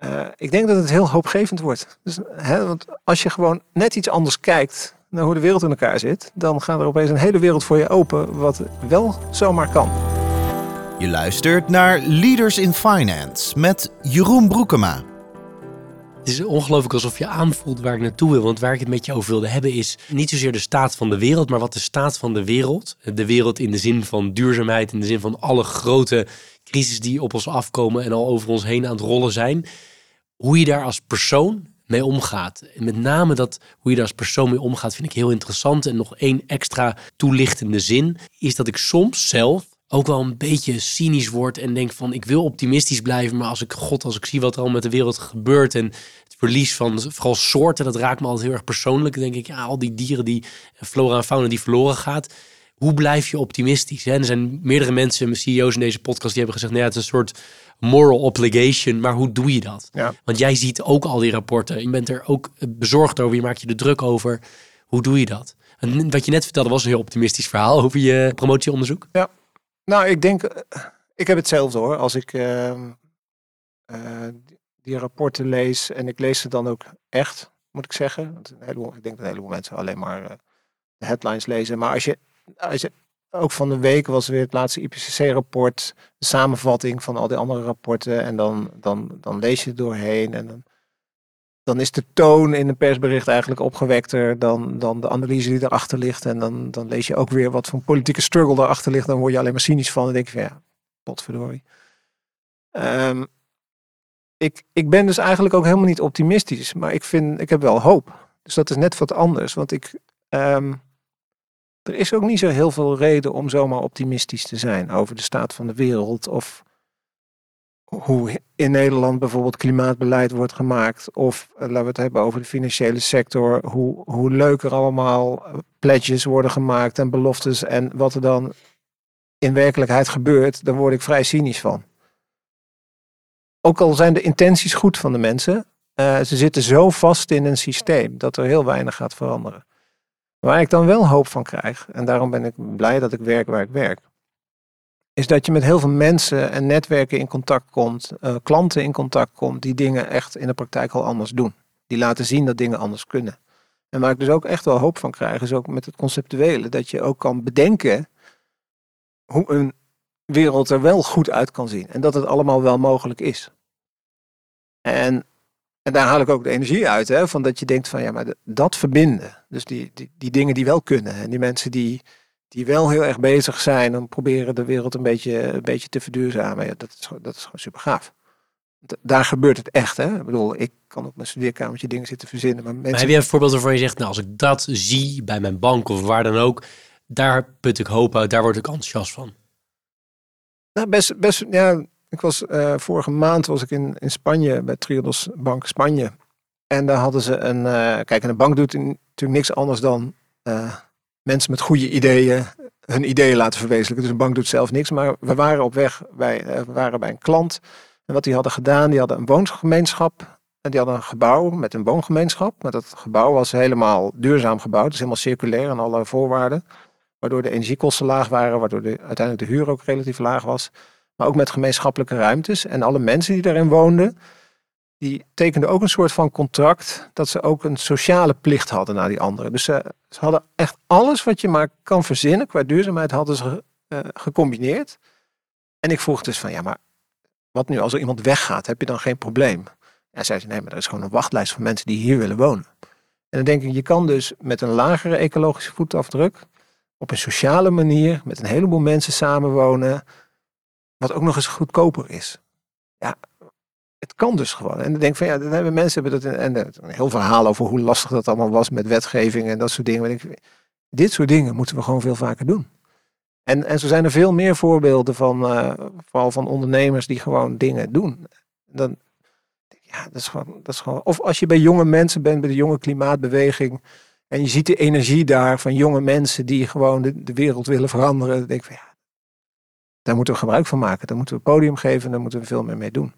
Uh, ik denk dat het heel hoopgevend wordt. Dus, hè, want als je gewoon net iets anders kijkt naar hoe de wereld in elkaar zit, dan gaat er opeens een hele wereld voor je open, wat wel zomaar kan. Je luistert naar Leaders in Finance met Jeroen Broekema. Het is ongelooflijk alsof je aanvoelt waar ik naartoe wil. Want waar ik het met je over wilde hebben is niet zozeer de staat van de wereld, maar wat de staat van de wereld. De wereld in de zin van duurzaamheid, in de zin van alle grote crisis die op ons afkomen en al over ons heen aan het rollen zijn. Hoe je daar als persoon mee omgaat. En met name dat hoe je daar als persoon mee omgaat vind ik heel interessant. En nog één extra toelichtende zin is dat ik soms zelf ook wel een beetje cynisch word en denk van ik wil optimistisch blijven, maar als ik god, als ik zie wat er al met de wereld gebeurt en het verlies van vooral soorten, dat raakt me altijd heel erg persoonlijk. Dan denk ik, ja, al die dieren die flora en fauna die verloren gaat. Hoe blijf je optimistisch? Hè? er zijn meerdere mensen, CEO's in deze podcast, die hebben gezegd, nou ja, het is een soort moral obligation, maar hoe doe je dat? Ja. Want jij ziet ook al die rapporten, je bent er ook bezorgd over, je maakt je er druk over. Hoe doe je dat? En wat je net vertelde was een heel optimistisch verhaal over je promotieonderzoek. Ja, nou, ik denk, ik heb hetzelfde hoor. Als ik uh, uh, die rapporten lees en ik lees ze dan ook echt, moet ik zeggen. Want een heleboel, ik denk dat een heleboel mensen alleen maar uh, de headlines lezen. Maar als je, als je, ook van de week was weer het laatste IPCC-rapport, de samenvatting van al die andere rapporten. En dan, dan, dan lees je het doorheen en dan dan is de toon in een persbericht eigenlijk opgewekter dan, dan de analyse die erachter ligt. En dan, dan lees je ook weer wat voor politieke struggle daarachter ligt. Dan word je alleen maar cynisch van en denk je van ja, potverdorie. Um, ik, ik ben dus eigenlijk ook helemaal niet optimistisch, maar ik, vind, ik heb wel hoop. Dus dat is net wat anders, want ik, um, er is ook niet zo heel veel reden om zomaar optimistisch te zijn over de staat van de wereld of hoe in Nederland bijvoorbeeld klimaatbeleid wordt gemaakt. Of uh, laten we het hebben over de financiële sector. Hoe, hoe leuk er allemaal eh, pledges worden gemaakt en beloftes. En wat er dan in werkelijkheid gebeurt, daar word ik vrij cynisch van. Ook al zijn de intenties goed van de mensen, uh, ze zitten zo vast in een systeem dat er heel weinig gaat veranderen. Waar ik dan wel hoop van krijg, en daarom ben ik blij dat ik werk waar ik werk, is dat je met heel veel mensen en netwerken in contact komt, uh, klanten in contact komt, die dingen echt in de praktijk al anders doen. Die laten zien dat dingen anders kunnen. En waar ik dus ook echt wel hoop van krijg, is ook met het conceptuele, dat je ook kan bedenken hoe een wereld er wel goed uit kan zien. En dat het allemaal wel mogelijk is. En, en daar haal ik ook de energie uit, hè, van dat je denkt van ja, maar dat verbinden. Dus die, die, die dingen die wel kunnen. En die mensen die, die wel heel erg bezig zijn om proberen de wereld een beetje, een beetje te verduurzamen. Ja, dat, is, dat is gewoon super gaaf. Daar gebeurt het echt. Hè? Ik bedoel, ik kan op mijn studeerkamertje dingen zitten verzinnen. Maar, mensen... maar heb je een voorbeeld waarvan je zegt, nou als ik dat zie bij mijn bank of waar dan ook, daar put ik hoop uit, daar word ik enthousiast van. Nou, best, best ja, ik was uh, vorige maand was ik in, in Spanje bij Triodos Bank Spanje. En daar hadden ze een, uh, kijk, een bank doet natuurlijk niks anders dan uh, mensen met goede ideeën hun ideeën laten verwezenlijken. Dus een bank doet zelf niks. Maar we waren op weg bij, eh, waren bij een klant. En wat die hadden gedaan, die hadden een woongemeenschap. En die hadden een gebouw met een woongemeenschap. Maar dat gebouw was helemaal duurzaam gebouwd. Dus helemaal circulair en alle voorwaarden. Waardoor de energiekosten laag waren. Waardoor de, uiteindelijk de huur ook relatief laag was. Maar ook met gemeenschappelijke ruimtes. En alle mensen die daarin woonden, die tekenden ook een soort van contract dat ze ook een sociale plicht hadden naar die anderen. Dus ze, ze hadden echt alles wat je maar kan verzinnen qua duurzaamheid hadden ze uh, gecombineerd. En ik vroeg dus van ja, maar wat nu als er iemand weggaat, heb je dan geen probleem? En zei ze nee, maar er is gewoon een wachtlijst van mensen die hier willen wonen. En dan denk ik, je kan dus met een lagere ecologische voetafdruk op een sociale manier met een heleboel mensen samenwonen, wat ook nog eens goedkoper is. Ja, het kan dus gewoon. En dan denk van ja, dan hebben mensen hebben dat en, een heel verhaal over hoe lastig dat allemaal was met wetgeving en dat soort dingen. Ik, dit soort dingen moeten we gewoon veel vaker doen. En, en zo zijn er veel meer voorbeelden van, uh, vooral van ondernemers die gewoon dingen doen. Dan, ja, dat is, gewoon, dat is gewoon. Of als je bij jonge mensen bent, bij de jonge klimaatbeweging. En je ziet de energie daar van jonge mensen die gewoon de, de wereld willen veranderen. Dan denk ik van ja, daar moeten we gebruik van maken. Daar moeten we podium geven en daar moeten we veel meer mee doen.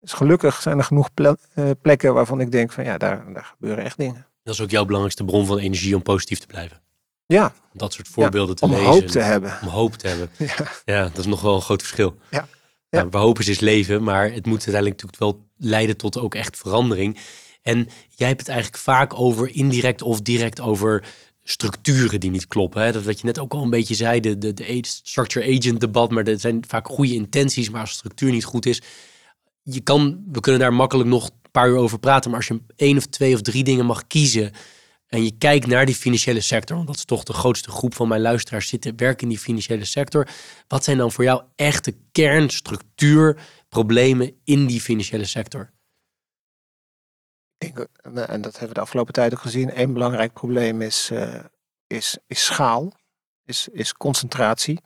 Dus gelukkig zijn er genoeg eh, plekken waarvan ik denk van ja, daar, daar gebeuren echt dingen. Dat is ook jouw belangrijkste bron van energie om positief te blijven. Ja. Dat soort voorbeelden te lezen. Om hoop te hebben. Om hoop te hebben. <laughs> Ja. ja, dat is nog wel een groot verschil. Ja. ja. Nou, we hopen is leven, maar het moet uiteindelijk natuurlijk wel leiden tot ook echt verandering. En jij hebt het eigenlijk vaak over indirect of direct over structuren die niet kloppen. Hè? Dat wat je net ook al een beetje zei, de, de, de structure agent debat, maar er zijn vaak goede intenties, maar als de structuur niet goed is, je kan, we kunnen daar makkelijk nog een paar uur over praten, maar als je één of twee of drie dingen mag kiezen en je kijkt naar die financiële sector, want dat is toch de grootste groep van mijn luisteraars zitten, werken in die financiële sector. Wat zijn dan voor jou echte kernstructuurproblemen in die financiële sector? Ik denk, eh, en dat hebben we de afgelopen tijd ook gezien, één belangrijk probleem is, uh, is, is schaal, is, is concentratie.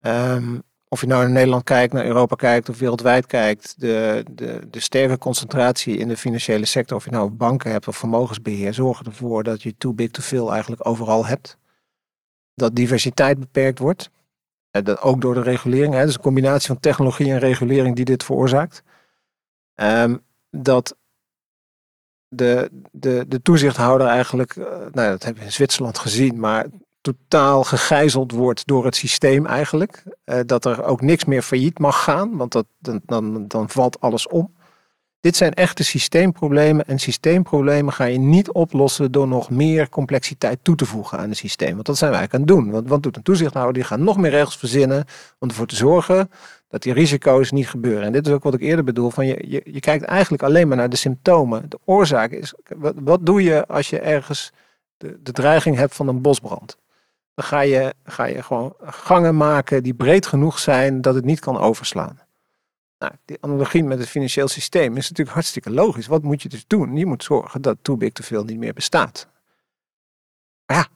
Um, of je nou naar Nederland kijkt, naar Europa kijkt of wereldwijd kijkt, de, de, de sterke concentratie in de financiële sector, of je nou banken hebt of vermogensbeheer, zorgen ervoor dat je too big to fail eigenlijk overal hebt. Dat diversiteit beperkt wordt. En dat ook door de regulering. Hè, dus een combinatie van technologie en regulering die dit veroorzaakt. Um, dat de, de, de toezichthouder eigenlijk, uh, nou dat hebben we in Zwitserland gezien, maar totaal gegijzeld wordt door het systeem eigenlijk. Uh, dat er ook niks meer failliet mag gaan, want dat, dan, dan, valt alles om. Dit zijn echte systeemproblemen en systeemproblemen ga je niet oplossen door nog meer complexiteit toe te voegen aan het systeem. Want dat zijn wij aan het doen. Want wat doet een toezichthouder? Die gaat nog meer regels verzinnen om ervoor te zorgen dat die risico's niet gebeuren. En dit is ook wat ik eerder bedoel. Van je, je, je kijkt eigenlijk alleen maar naar de symptomen. De oorzaak is, wat, wat doe je als je ergens de, de dreiging hebt van een bosbrand? Dan ga je, ga je gewoon gangen maken die breed genoeg zijn dat het niet kan overslaan. Nou, die analogie met het financieel systeem is natuurlijk hartstikke logisch. Wat moet je dus doen? Je moet zorgen dat too big to veel niet meer bestaat. Maar ja,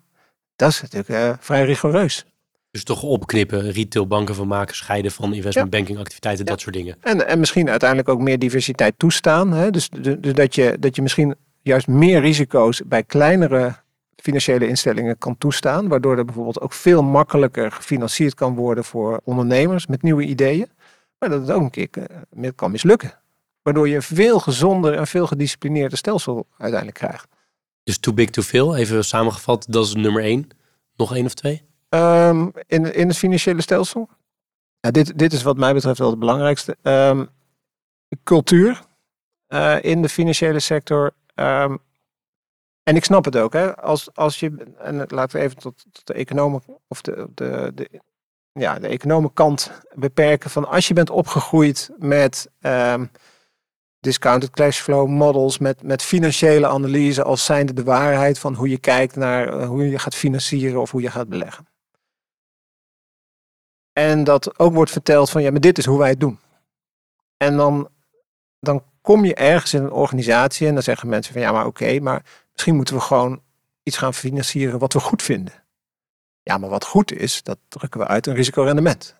dat is natuurlijk uh, vrij rigoureus. Dus toch opknippen, retailbanken van maken, scheiden van investment banking activiteiten, dat soort dingen. En, en misschien uiteindelijk ook meer diversiteit toestaan. Hè? Dus, dus dat, je, dat je misschien juist meer risico's bij kleinere financiële instellingen kan toestaan. Waardoor er bijvoorbeeld ook veel makkelijker gefinancierd kan worden voor ondernemers met nieuwe ideeën. Maar dat het ook een keer eh, kan mislukken. Waardoor je een veel gezonder en veel gedisciplineerder stelsel uiteindelijk krijgt. Dus too big to fail, even samengevat, dat is nummer één. Nog één of twee? Um, in, in het financiële stelsel? Ja, dit, dit is wat mij betreft wel het belangrijkste. Um, cultuur uh, in de financiële sector. Um, en ik snap het ook, hè. Als, als je, en laten we even tot, tot de economen, of de, de, de, ja, de economenkant beperken. Van als je bent opgegroeid met um, discounted cashflow models, met, met financiële analyse als zijnde de waarheid van hoe je kijkt naar uh, hoe je gaat financieren of hoe je gaat beleggen. En dat ook wordt verteld van ja, maar dit is hoe wij het doen. En dan, dan kom je ergens in een organisatie en dan zeggen mensen van ja, maar oké, maar misschien moeten we gewoon iets gaan financieren wat we goed vinden. Ja, maar wat goed is, dat drukken we uit een risicorendement.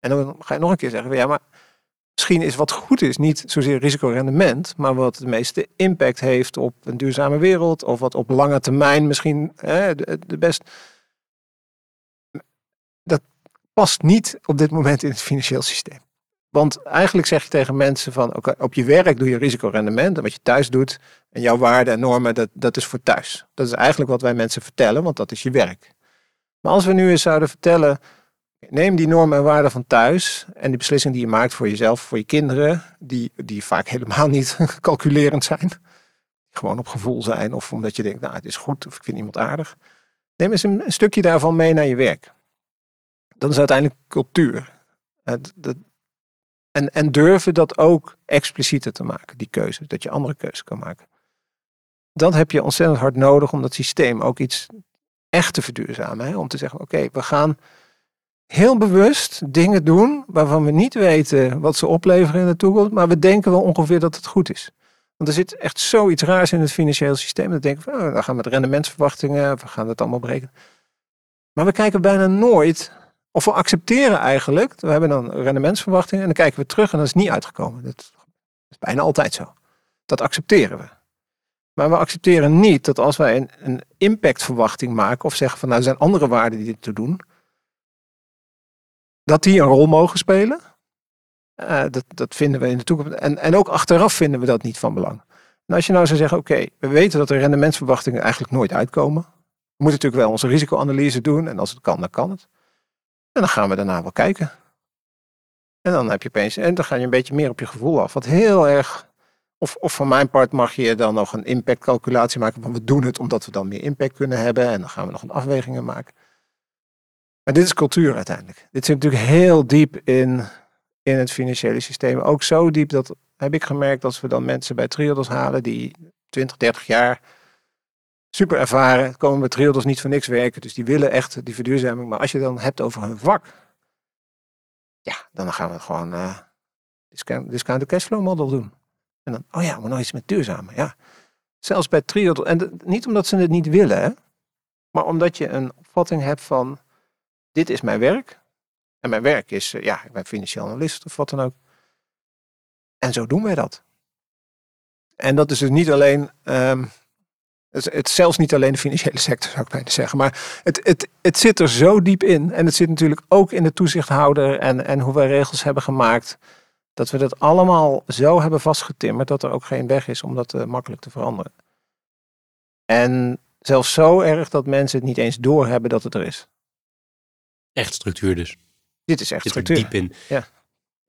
En dan ga je nog een keer zeggen, ja, maar misschien is wat goed is niet zozeer risicorendement, maar wat de meeste impact heeft op een duurzame wereld of wat op lange termijn misschien hè, de, best. Dat past niet op dit moment in het financieel systeem. Want eigenlijk zeg je tegen mensen van oké, op je werk doe je risicorendement en wat je thuis doet en jouw waarden en normen, dat, dat is voor thuis. Dat is eigenlijk wat wij mensen vertellen, want dat is je werk. Maar als we nu eens zouden vertellen, neem die normen en waarden van thuis en die beslissing die je maakt voor jezelf, voor je kinderen, die, die vaak <laughs> helemaal niet calculerend zijn, gewoon op gevoel zijn of omdat je denkt, nou het is goed of ik vind iemand aardig. Neem eens een, stukje daarvan mee naar je werk. Dat is uiteindelijk cultuur. Het, dat, en, en durven dat ook explicieter te maken, die keuze. Dat je andere keuzes kan maken. Dat heb je ontzettend hard nodig om dat systeem ook iets echt te verduurzamen. Hè? Om te zeggen, oké, we gaan heel bewust dingen doen waarvan we niet weten wat ze opleveren in de toekomst, maar we denken wel ongeveer dat het goed is. Want er zit echt zoiets raars in het financiële systeem. Dat denken we, oh, dan gaan we met rendementsverwachtingen, we gaan het allemaal berekenen. Maar we kijken bijna nooit of we accepteren eigenlijk, we hebben dan rendementsverwachtingen en dan kijken we terug en dat is niet uitgekomen. Dat is bijna altijd zo. Dat accepteren we. Maar we accepteren niet dat als wij een, een impactverwachting maken of zeggen van nou er zijn andere waarden die dit te doen, dat die een rol mogen spelen. Uh, dat, dat vinden we in de toekomst. En, en ook achteraf vinden we dat niet van belang. En als je nou zou zeggen, oké, we weten dat de rendementsverwachtingen eigenlijk nooit uitkomen. We moeten natuurlijk wel onze risicoanalyse doen en als het kan, dan kan het. En dan gaan we daarna wel kijken. En dan heb je opeens, en dan ga je een beetje meer op je gevoel af. Wat heel erg, of, of van mijn part mag je dan nog een impactcalculatie maken. Van we doen het omdat we dan meer impact kunnen hebben. En dan gaan we nog een afwegingen maken. Maar dit is cultuur uiteindelijk. Dit zit natuurlijk heel diep in, in het financiële systeem. Ook zo diep dat heb ik gemerkt als we dan mensen bij Triodos halen die 20, 30 jaar super ervaren, komen met Triodos niet voor niks werken. Dus die willen echt die verduurzaming. Maar als je dan hebt over hun vak, ja, dan gaan we gewoon uh, discount, discount cashflow model doen. En dan, oh ja, maar nou iets met duurzamen. Ja. Zelfs bij Triodos, en niet omdat ze het niet willen, maar omdat je een opvatting hebt van, dit is mijn werk. En mijn werk is, uh, ja, ik ben financieel analist of wat dan ook. En zo doen wij dat. En dat is dus niet alleen um, het, het zelfs niet alleen de financiële sector, zou ik bijna zeggen. Maar het, het, het zit er zo diep in. En het zit natuurlijk ook in de toezichthouder en, en hoe wij regels hebben gemaakt. Dat we dat allemaal zo hebben vastgetimmerd dat er ook geen weg is om dat uh, makkelijk te veranderen. En zelfs zo erg dat mensen het niet eens doorhebben dat het er is. Echt structuur dus. Dit is echt Zit structuur. er diep in. Ja.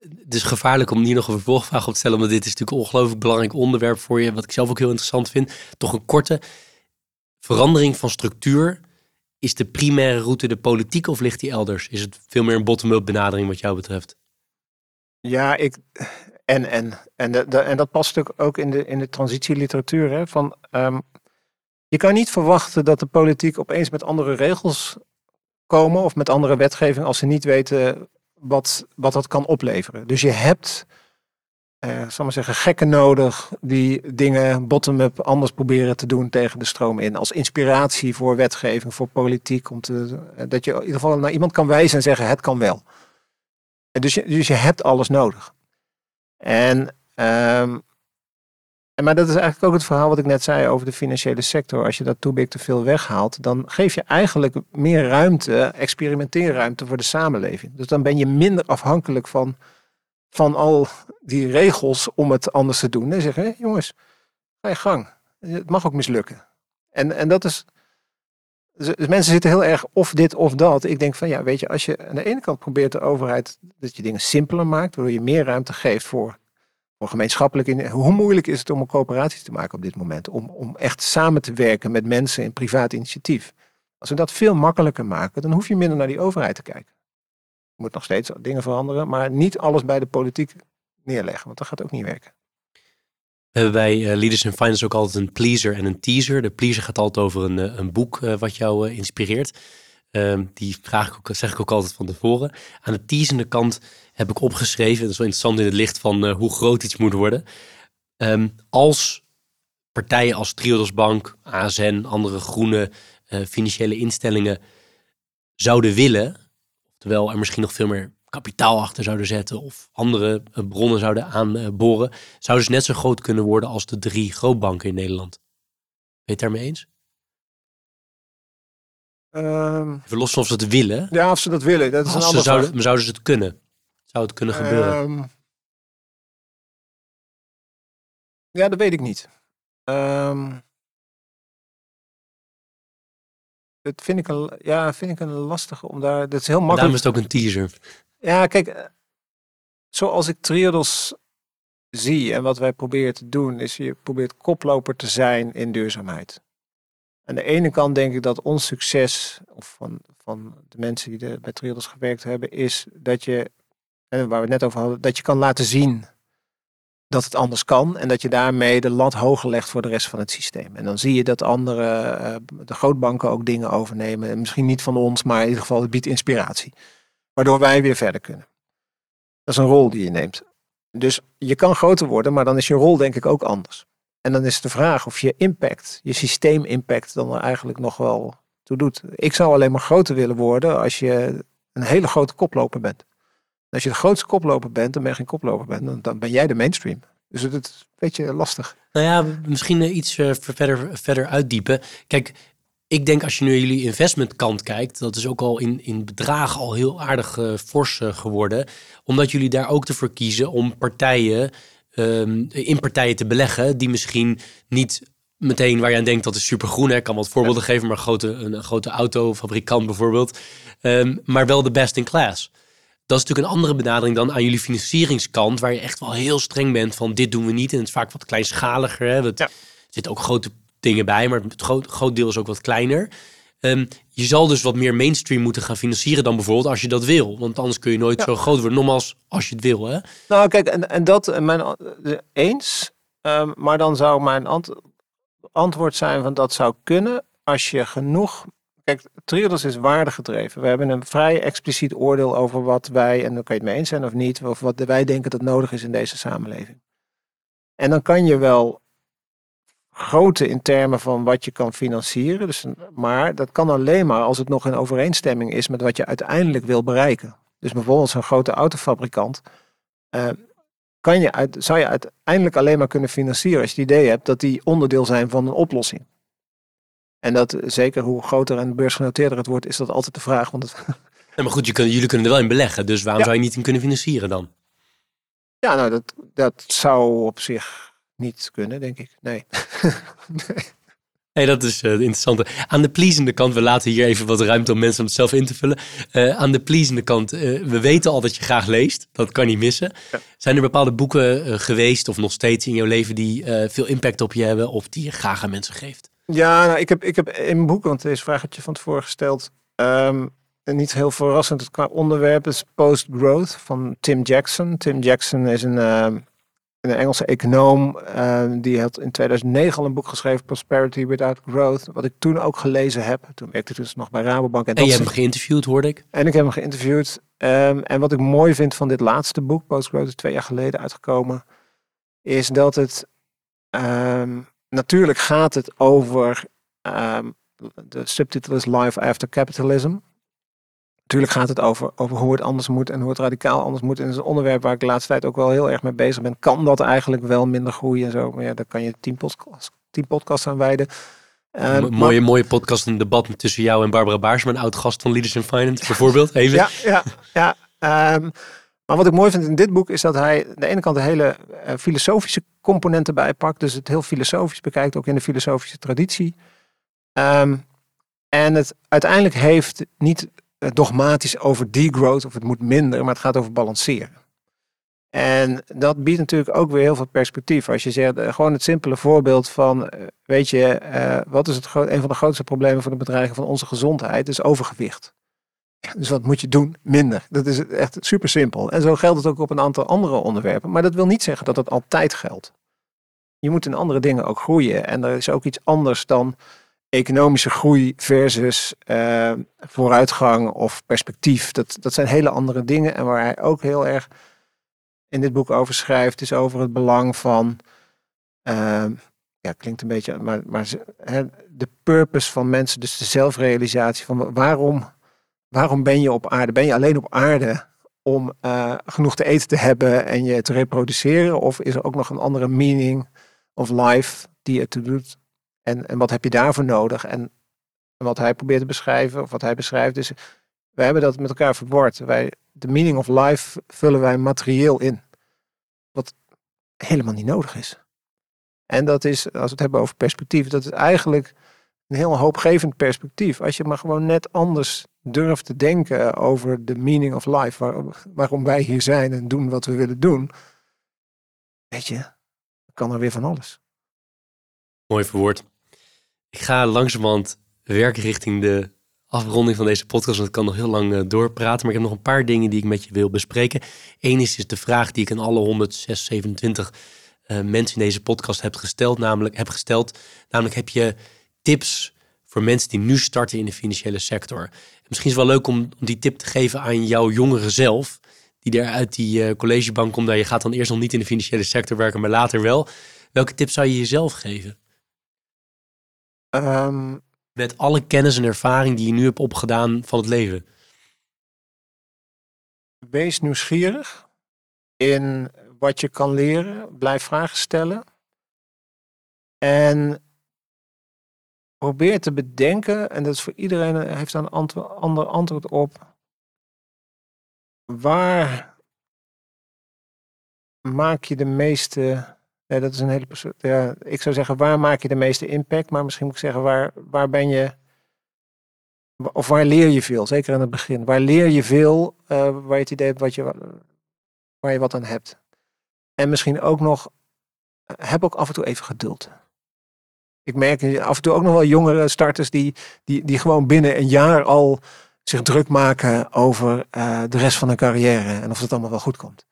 Het is gevaarlijk om hier nog een vervolgvraag op te stellen, omdat dit is natuurlijk een ongelooflijk belangrijk onderwerp voor je, wat ik zelf ook heel interessant vind. Toch een korte verandering van structuur. Is de primaire route de politiek of ligt die elders? Is het veel meer een bottom-up benadering wat jou betreft? Ja, ik, en, en, en, de, en dat past natuurlijk ook in de, in de transitieliteratuur. Hè, van, um, je kan niet verwachten dat de politiek opeens met andere regels komen of met andere wetgeving als ze niet weten wat, wat dat kan opleveren. Dus je hebt, uh, zal maar zeggen, gekken nodig die dingen bottom-up anders proberen te doen tegen de stroom in. Als inspiratie voor wetgeving, voor politiek. Om te, dat je in ieder geval naar iemand kan wijzen en zeggen het kan wel. En dus, je, dus je hebt alles nodig. En um, maar dat is eigenlijk ook het verhaal wat ik net zei over de financiële sector. Als je dat too big te veel weghaalt, dan geef je eigenlijk meer ruimte, experimenteerruimte voor de samenleving. Dus dan ben je minder afhankelijk van, van al die regels om het anders te doen. En zeggen, jongens, ga je gang. Het mag ook mislukken. En, en dat is. Dus mensen zitten heel erg of dit of dat. Ik denk van ja, weet je, als je aan de ene kant probeert de overheid dat je dingen simpeler maakt, waardoor je meer ruimte geeft voor gemeenschappelijk in. Hoe moeilijk is het om een coöperatie te maken op dit moment? Om, om echt samen te werken met mensen in privaat initiatief. Als we dat veel makkelijker maken, dan hoef je minder naar die overheid te kijken. Je moet nog steeds dingen veranderen, maar niet alles bij de politiek neerleggen, want dat gaat ook niet werken. We hebben bij uh, Leaders in Finance ook altijd een pleaser en een teaser. De pleaser gaat altijd over een, uh, een boek uh, wat jou inspireert. Ehm, die vraag ik zeg ik ook altijd van tevoren. Aan de teasende kant heb ik opgeschreven, dat is wel interessant in het licht van uh, hoe groot iets moet worden. Um, als partijen als Triodos Bank, ASN, andere groene uh, financiële instellingen zouden willen, terwijl er misschien nog veel meer kapitaal achter zouden zetten of andere eh, bronnen zouden aanboren, zouden ze net zo groot kunnen worden als de drie grootbanken in Nederland. Ben je het daarmee eens? Ehm, Even los of ze het willen. ja, of ze dat willen, dat is een Als ze zouden, maar zouden ze het kunnen? Zou het kunnen gebeuren? Ehm, ja, dat weet ik niet. Ehm dat vind ik een, ja, vind ik een lastige om daar. Dat is heel Daarom makkelijk. is het ook een teaser. Ja, kijk, eh, zoals ik Triodos zie en wat wij proberen te doen, is je probeert koploper te zijn in duurzaamheid. Aan de ene kant denk ik dat ons succes, of van, van de mensen die bij Triodos gewerkt hebben, is dat je, waar we het net over hadden, dat je kan laten zien dat het anders kan en dat je daarmee de lat hoger legt voor de rest van het systeem. En dan zie je dat andere, eh, de grootbanken ook dingen overnemen. Misschien niet van ons, maar in ieder geval het biedt inspiratie. Waardoor wij weer verder kunnen. Dat is een rol die je neemt. Dus je kan groter worden, maar dan is je rol denk ik ook anders. En dan is de vraag of je impact, je systeemimpact, dan eigenlijk nog wel toe doet. Ik zou alleen maar groter willen worden als je een hele grote koploper bent. En als je de grootste koploper bent, dan ben je geen koploper bent, dan, ben jij de mainstream. Dus het is een beetje lastig. Nou ja, misschien eh, iets eh, verder, verder uitdiepen. Kijk, ik denk als je nu jullie investmentkant kijkt, dat is ook al in, in bedragen al heel aardig eh, fors geworden. Omdat jullie daar ook ervoor kiezen om partijen, ehm, in partijen te beleggen die misschien niet meteen waar je aan denkt dat is supergroen. hè. Ik kan wat voorbeelden geven, maar een grote, een, een grote autofabrikant bijvoorbeeld. Ehm, maar wel de best in class. Dat is natuurlijk een andere benadering dan aan jullie financieringskant, waar je echt wel heel streng bent van dit doen we niet. En het is vaak wat kleinschaliger. Hè? Het, Ja. Er zitten ook grote dingen bij, maar het groot, groot deel is ook wat kleiner. Ehm, je zal dus wat meer mainstream moeten gaan financieren dan bijvoorbeeld als je dat wil. Want anders kun je nooit Ja. zo groot worden. Nogmaals, als je het wil. Hè? Nou, kijk, en, en dat, mijn, de- eens. Ehm, maar dan zou mijn ant- antwoord zijn van dat zou kunnen als je genoeg... Kijk, Triodos is waardegedreven. We hebben een vrij expliciet oordeel over wat wij, en dan kan je het mee eens zijn of niet, of wat wij denken dat nodig is in deze samenleving. En dan kan je wel grote in termen van wat je kan financieren, dus, maar dat kan alleen maar als het nog in overeenstemming is met wat je uiteindelijk wil bereiken. Dus bijvoorbeeld zo'n grote autofabrikant, eh, kan je uit, zou je uiteindelijk alleen maar kunnen financieren als je het idee hebt dat die onderdeel zijn van een oplossing. En dat zeker hoe groter en beursgenoteerder het wordt, is dat altijd de vraag. Want het, <laughs> maar goed, je jullie kunnen er wel in beleggen. Dus waarom Ja. zou je niet in kunnen financieren dan? ja, nou, dat, dat zou op zich niet kunnen, denk ik. <laughs> Nee. nee. Dat is eh, interessant. Aan de pleasende kant, we laten hier even wat ruimte om mensen om het zelf in te vullen. Eh, aan de pleasende kant, eh, we weten al dat je graag leest. Dat kan niet missen. Ja. Zijn er bepaalde boeken geweest of nog steeds in jouw leven die veel impact op je hebben of die je graag aan mensen geeft? Ja, nou, ik, heb, ik heb in mijn boek, want deze vraag had je van tevoren gesteld. ehm, en niet heel verrassend qua onderwerp is Post-Growth van Tim Jackson. Tim Jackson is een, ehm, een Engelse econoom. ehm, die had in 2009 al een boek geschreven, Prosperity Without Growth. Wat ik toen ook gelezen heb. Toen werkte ik dus nog bij Rabobank. En, En je hebt hem geïnterviewd, hoorde ik. en ik heb hem geïnterviewd. Ehm, en wat ik mooi vind van dit laatste boek, Postgrowth is twee jaar geleden uitgekomen, is dat het ehm, natuurlijk gaat het over ehm, de subtitel is Life After Capitalism. Natuurlijk gaat het over, over hoe het anders moet en hoe het radicaal anders moet. En dat is een onderwerp waar ik de laatste tijd ook wel heel erg mee bezig ben. Kan dat eigenlijk wel minder groeien en zo? Maar ja, daar kan je tien, podcasts, tien podcasts aan wijden. Maar- mooie, mooie podcast, een debat tussen jou en Barbara Baarsma, een oud gast van Leaders in Finance, bijvoorbeeld. <laughs> Even. Ja, ja, ja. Ehm, maar wat ik mooi vind in dit boek is dat hij aan de ene kant de hele eh, filosofische componenten bijpakt. Dus het heel filosofisch bekijkt, ook in de filosofische traditie. Ehm, en het uiteindelijk heeft niet eh, dogmatisch over degrowth of het moet minder, maar het gaat over balanceren. En dat biedt natuurlijk ook weer heel veel perspectief. Als je zegt, eh, gewoon het simpele voorbeeld van, eh, weet je, eh, wat is het een van de grootste problemen voor de bedreiging van onze gezondheid, is overgewicht. Dus wat moet je doen? Minder. Dat is echt super simpel. En zo geldt het ook op een aantal andere onderwerpen. Maar dat wil niet zeggen dat het altijd geldt. Je moet in andere dingen ook groeien. En er is ook iets anders dan economische groei versus eh, vooruitgang of perspectief. Dat, dat zijn hele andere dingen. En waar hij ook heel erg in dit boek over schrijft, is over het belang van. eh, ja, klinkt een beetje, maar, maar de purpose van mensen, dus de zelfrealisatie van waarom Waarom ben je op aarde? Ben je alleen op aarde om uh, genoeg te eten te hebben en je te reproduceren? Of is er ook nog een andere meaning of life die het doet? En, en wat heb je daarvoor nodig? En, en wat hij probeert te beschrijven, of wat hij beschrijft, is: wij hebben dat met elkaar verward. Wij, de meaning of life vullen wij materieel in. Wat helemaal niet nodig is. En dat is, als we het hebben over perspectief, dat is eigenlijk een heel hoopgevend perspectief. Als je maar gewoon net anders durft te denken over de meaning of life, waarom wij hier zijn en doen wat we willen doen, weet je, kan er weer van alles. Mooi verwoord. Ik ga langzamerhand werken richting de afronding van deze podcast, want ik kan nog heel lang uh, doorpraten. Maar ik heb nog een paar dingen die ik met je wil bespreken. Eén is, de vraag die ik aan alle 127 uh, mensen in deze podcast heb gesteld. Namelijk, heb gesteld, namelijk heb je tips voor mensen die nu starten in de financiële sector? misschien is het wel leuk om, om die tip te geven aan jouw jongeren zelf. Die er uit die uh, collegebank komt. Nou, je gaat dan eerst nog niet in de financiële sector werken, maar later wel. Welke tip zou je jezelf geven? Ehm, Met alle kennis en ervaring die je nu hebt opgedaan van het leven. Wees nieuwsgierig in wat je kan leren. Blijf vragen stellen. En probeer te bedenken, en dat is voor iedereen, eh, heeft daar een antwo ander antwoord op. Waar maak je de meeste. Ja, dat is een hele ja, ik zou zeggen, waar maak je de meeste impact? Maar misschien moet ik zeggen, waar, waar ben je. Of waar leer je veel? Zeker in het begin. Waar leer je veel, uh, waar je het idee hebt wat je, waar je wat aan hebt. En misschien ook nog, heb ook af en toe even geduld ik merk af en toe ook nog wel jongere starters die, die, die gewoon binnen een jaar al zich druk maken over uh, de rest van hun carrière en of het allemaal wel goed komt.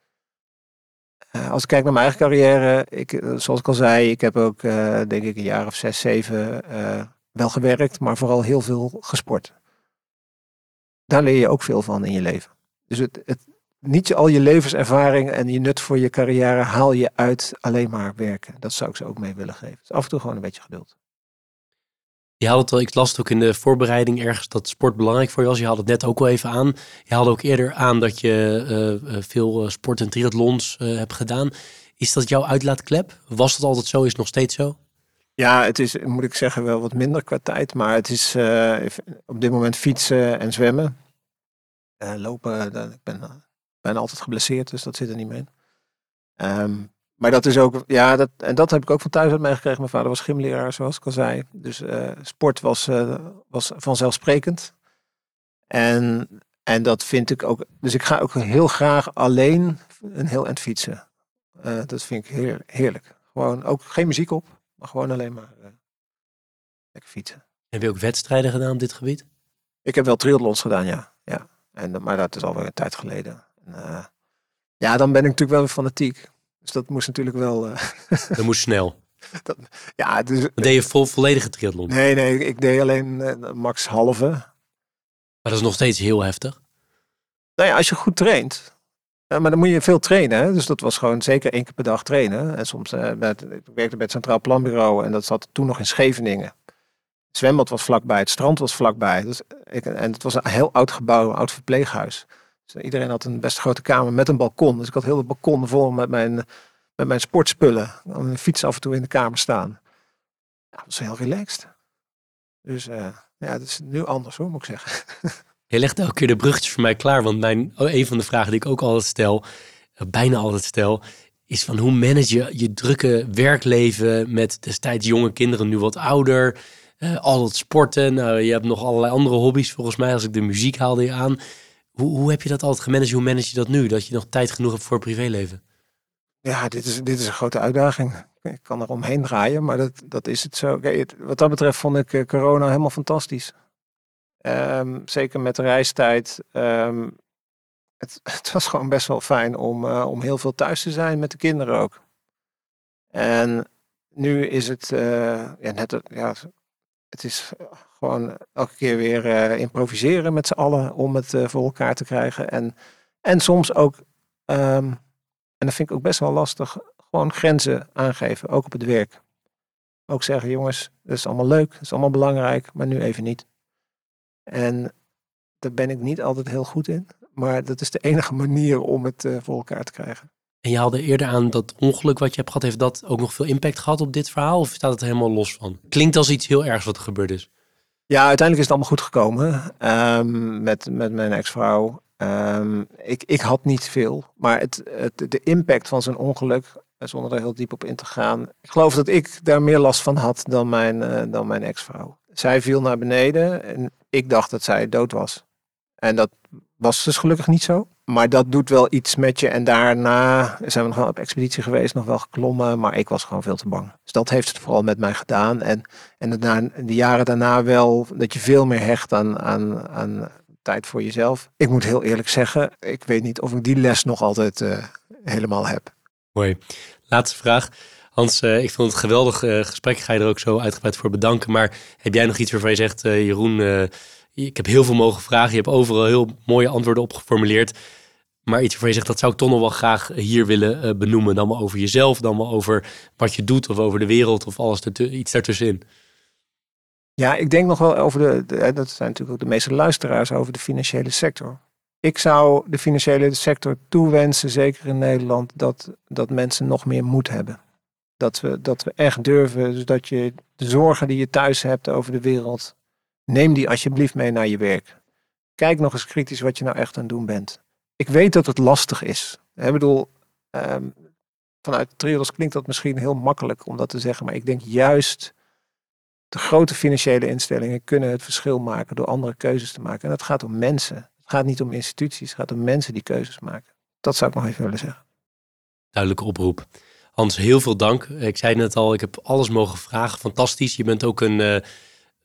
Uh, als ik kijk naar mijn eigen carrière, eh, zoals ik al zei, ik heb ook uh, denk ik een jaar of zes, zeven wel gewerkt, maar vooral heel veel gesport. Daar leer je ook veel van in je leven. Dus het, het, niet al je levenservaring en je nut voor je carrière haal je uit alleen maar werken. Dat zou ik ze ook mee willen geven. Dus af en toe gewoon een beetje geduld. Je had het al, ik las het ook in de voorbereiding ergens dat sport belangrijk voor je was. Je had het net ook al even aan. Je haalde ook eerder aan dat je uh, veel sport- en triathlons hebt gedaan. Is dat jouw uitlaatklep? Was dat altijd zo? Is het nog steeds zo? Ja, het is, moet ik zeggen, wel wat minder qua tijd. Maar het is op dit moment fietsen en zwemmen. lopen, ik ben altijd geblesseerd, dus dat zit er niet mee. Um, maar dat is ook, ja, dat, en dat heb ik ook van thuis uit meegekregen. Mijn vader was gymleraar, zoals ik al zei. Dus uh, sport was, uh, was vanzelfsprekend. En, en dat vind ik ook. Dus ik ga ook heel graag alleen een heel eind fietsen. Uh, dat vind ik heer, heerlijk. Gewoon ook geen muziek op, maar gewoon alleen maar lekker fietsen. Heb je ook wedstrijden gedaan op dit gebied? Ik heb wel triathlons gedaan, ja. ja. En, maar dat is alweer een tijd geleden. Uh, ja, dan ben ik natuurlijk wel weer fanatiek. Dus dat moest natuurlijk wel. Uh, <laughs> dat moest snel. Dat, ja, dus, deed je vol, volledige triathlon? Nee, nee, ik deed alleen uh, max halve. Maar dat is nog steeds heel heftig. Nou ja, als je goed traint. maar dan moet je veel trainen. Hè? Dus dat was gewoon zeker één keer per dag trainen. En soms, met, ik werkte bij het Centraal Planbureau en dat zat toen nog in Scheveningen. Het zwembad was vlakbij, het strand was vlakbij. Dus ik, en het was een heel oud gebouw, een oud verpleeghuis. Dus iedereen had een best grote kamer met een balkon. Dus ik had heel het balkon vol met mijn, met mijn sportspullen. Dan een fiets af en toe in de kamer staan. Ja, dat was heel relaxed. Dus uh, ja, het is nu anders hoor, moet ik zeggen. <laughs> Je legt elke keer de bruggetjes voor mij klaar. Want mijn, oh, een van de vragen die ik ook altijd stel, eh, bijna altijd stel, is van hoe manage je je drukke werkleven met destijds jonge kinderen, nu wat ouder. Uh, al het sporten. Nou, je hebt nog allerlei andere hobby's volgens mij. Als ik de muziek haalde je aan. Hoe, hoe heb je dat altijd gemanaged? Hoe manage je dat nu? Dat je nog tijd genoeg hebt voor privéleven? Ja, dit is, dit is een grote uitdaging. Ik kan er omheen draaien, maar dat, dat is het zo. Wat dat betreft vond ik eh, corona helemaal fantastisch. Um, zeker met de reistijd. Um, het, <laughs> het, was gewoon best wel fijn om, uh, om heel veel thuis te zijn met de kinderen ook. En nu is het uh, ja, net, ja, het is gewoon elke keer weer uh, improviseren met z'n allen om het uh, voor elkaar te krijgen. En, en soms ook, um, en dat vind ik ook best wel lastig, gewoon grenzen aangeven, ook op het werk. Ook zeggen, jongens, dat is allemaal leuk, dat is allemaal belangrijk, maar nu even niet. En daar ben ik niet altijd heel goed in. Maar dat is de enige <laughs> manier om het uh, voor elkaar te krijgen. En je haalde eerder aan dat ongeluk wat je hebt gehad, heeft dat ook nog veel impact gehad op dit verhaal? Of staat het helemaal los van? Klinkt als iets heel ergs wat er gebeurd is. Ja, uiteindelijk is het allemaal goed gekomen um, met, met mijn ex-vrouw. Um, ik, ik had niet veel, maar het, het, de impact van zo'n ongeluk, eh, zonder er heel diep op in te gaan. Ik geloof dat ik daar meer last van had dan mijn, uh, dan mijn ex-vrouw. Zij viel naar beneden en ik dacht dat zij dood was. En dat was dus gelukkig niet zo. Maar dat doet wel iets met je. En daarna zijn we nog wel op expeditie geweest, nog wel geklommen. Maar ik was gewoon veel te bang. Dus dat heeft het vooral met mij gedaan. En, en daarna, de jaren daarna wel dat je veel meer hecht aan, aan, aan tijd voor jezelf. Ik moet heel eerlijk zeggen, ik weet niet of ik die les nog altijd uh, helemaal heb. Mooi. Laatste vraag. Hans, uh, ik vond het een geweldig uh, gesprek. Ik ga je er ook zo uitgebreid voor bedanken. Maar heb jij nog iets waarvan je zegt, Jeroen, ik heb heel veel mogen vragen. Je hebt overal heel mooie antwoorden op geformuleerd. Maar iets waarvan je zegt, dat zou ik toch nog wel graag hier willen uh, benoemen. Dan wel over jezelf, dan wel over wat je doet of over de wereld of alles iets daartussenin. Ja, ik denk nog wel over de, de, dat zijn natuurlijk ook de meeste luisteraars, over de financiële sector. Ik zou de financiële sector toewensen, zeker in Nederland, dat, dat mensen nog meer moed hebben. Dat we, dat we echt durven, dus dat je de zorgen die je thuis hebt over de wereld, Neem die alsjeblieft mee naar je werk. Kijk nog eens kritisch wat je nou echt aan het doen bent. Ik weet dat het lastig is. Ik bedoel, um, vanuit Triodos klinkt dat misschien heel makkelijk om dat te zeggen, maar ik denk juist de grote financiële instellingen kunnen het verschil maken door andere keuzes te maken. En dat gaat om mensen. Het gaat niet om instituties, het gaat om mensen die keuzes maken. Dat zou ik nog even willen zeggen. Duidelijke oproep. Hans, heel veel dank. Ik zei net al, ik heb alles mogen vragen. Fantastisch. Je bent ook een, uh,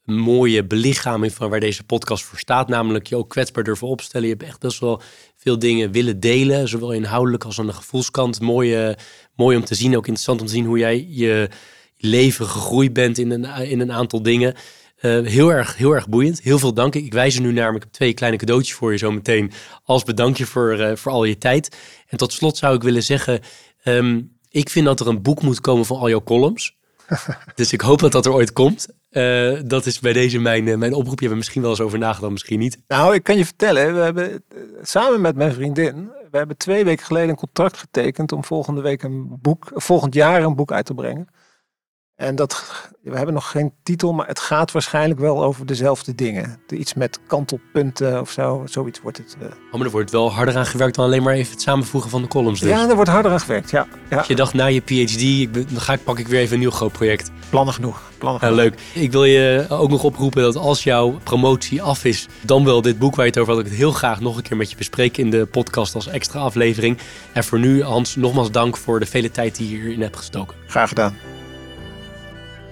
mooie belichaming van waar deze podcast voor staat. Namelijk je ook kwetsbaar durven opstellen. Je hebt echt best wel veel dingen willen delen. Zowel inhoudelijk als aan de gevoelskant. Mooi, uh, mooi om te zien. Ook interessant om te zien hoe jij je leven gegroeid bent in een, in een aantal dingen. Uh, heel, erg, heel erg boeiend. Heel veel dank. Ik wijs er nu naar. Twee kleine cadeautjes voor je zo meteen. Als bedankje voor, uh, voor al je tijd. En tot slot zou ik willen zeggen. Um, ik vind dat er een boek moet komen van al jouw columns. <laughs> dus ik hoop dat dat er ooit komt. Uh, dat is bij deze mijn, uh, mijn oproep. Je hebt er misschien wel eens over nagedacht, misschien niet. Nou, ik kan je vertellen, we hebben uh, samen met mijn vriendin, we hebben twee weken geleden een contract getekend om volgende week een boek, volgend jaar een boek uit te brengen. En dat, we hebben nog geen titel, maar het gaat waarschijnlijk wel over dezelfde dingen. Iets met kantelpunten of zo, zoiets wordt het. Uh... Oh, maar er wordt wel harder aan gewerkt dan alleen maar even het samenvoegen van de columns dus. Ja, er wordt harder aan gewerkt, ja. ja. Je dacht na je PhD, ik, dan ga ik, pak ik weer even een nieuw groot project. Plannen genoeg. Plannen genoeg. Ja, leuk. Ik wil je ook nog oproepen dat als jouw promotie af is, dan wel dit boek waar je het over had, ik het heel graag nog een keer met je bespreken in de podcast als extra aflevering. En voor nu, Hans, nogmaals dank voor de vele tijd die je hierin hebt gestoken. Graag gedaan.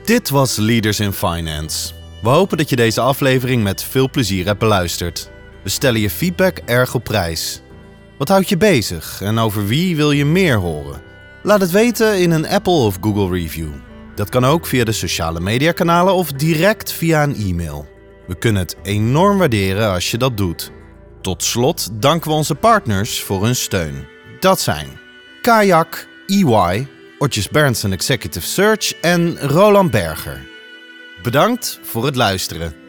Dit was Leaders in Finance. We hopen dat je deze aflevering met veel plezier hebt beluisterd. We stellen je feedback erg op prijs. Wat houdt je bezig en over wie wil je meer horen? Laat het weten in een Apple of Google review. Dat kan ook via de sociale mediakanalen of direct via een e-mail. We kunnen het enorm waarderen als je dat doet. Tot slot danken we onze partners voor hun steun. Dat zijn Kayak, EY, Otjes Berndsen Executive Search en Roland Berger. Bedankt voor het luisteren.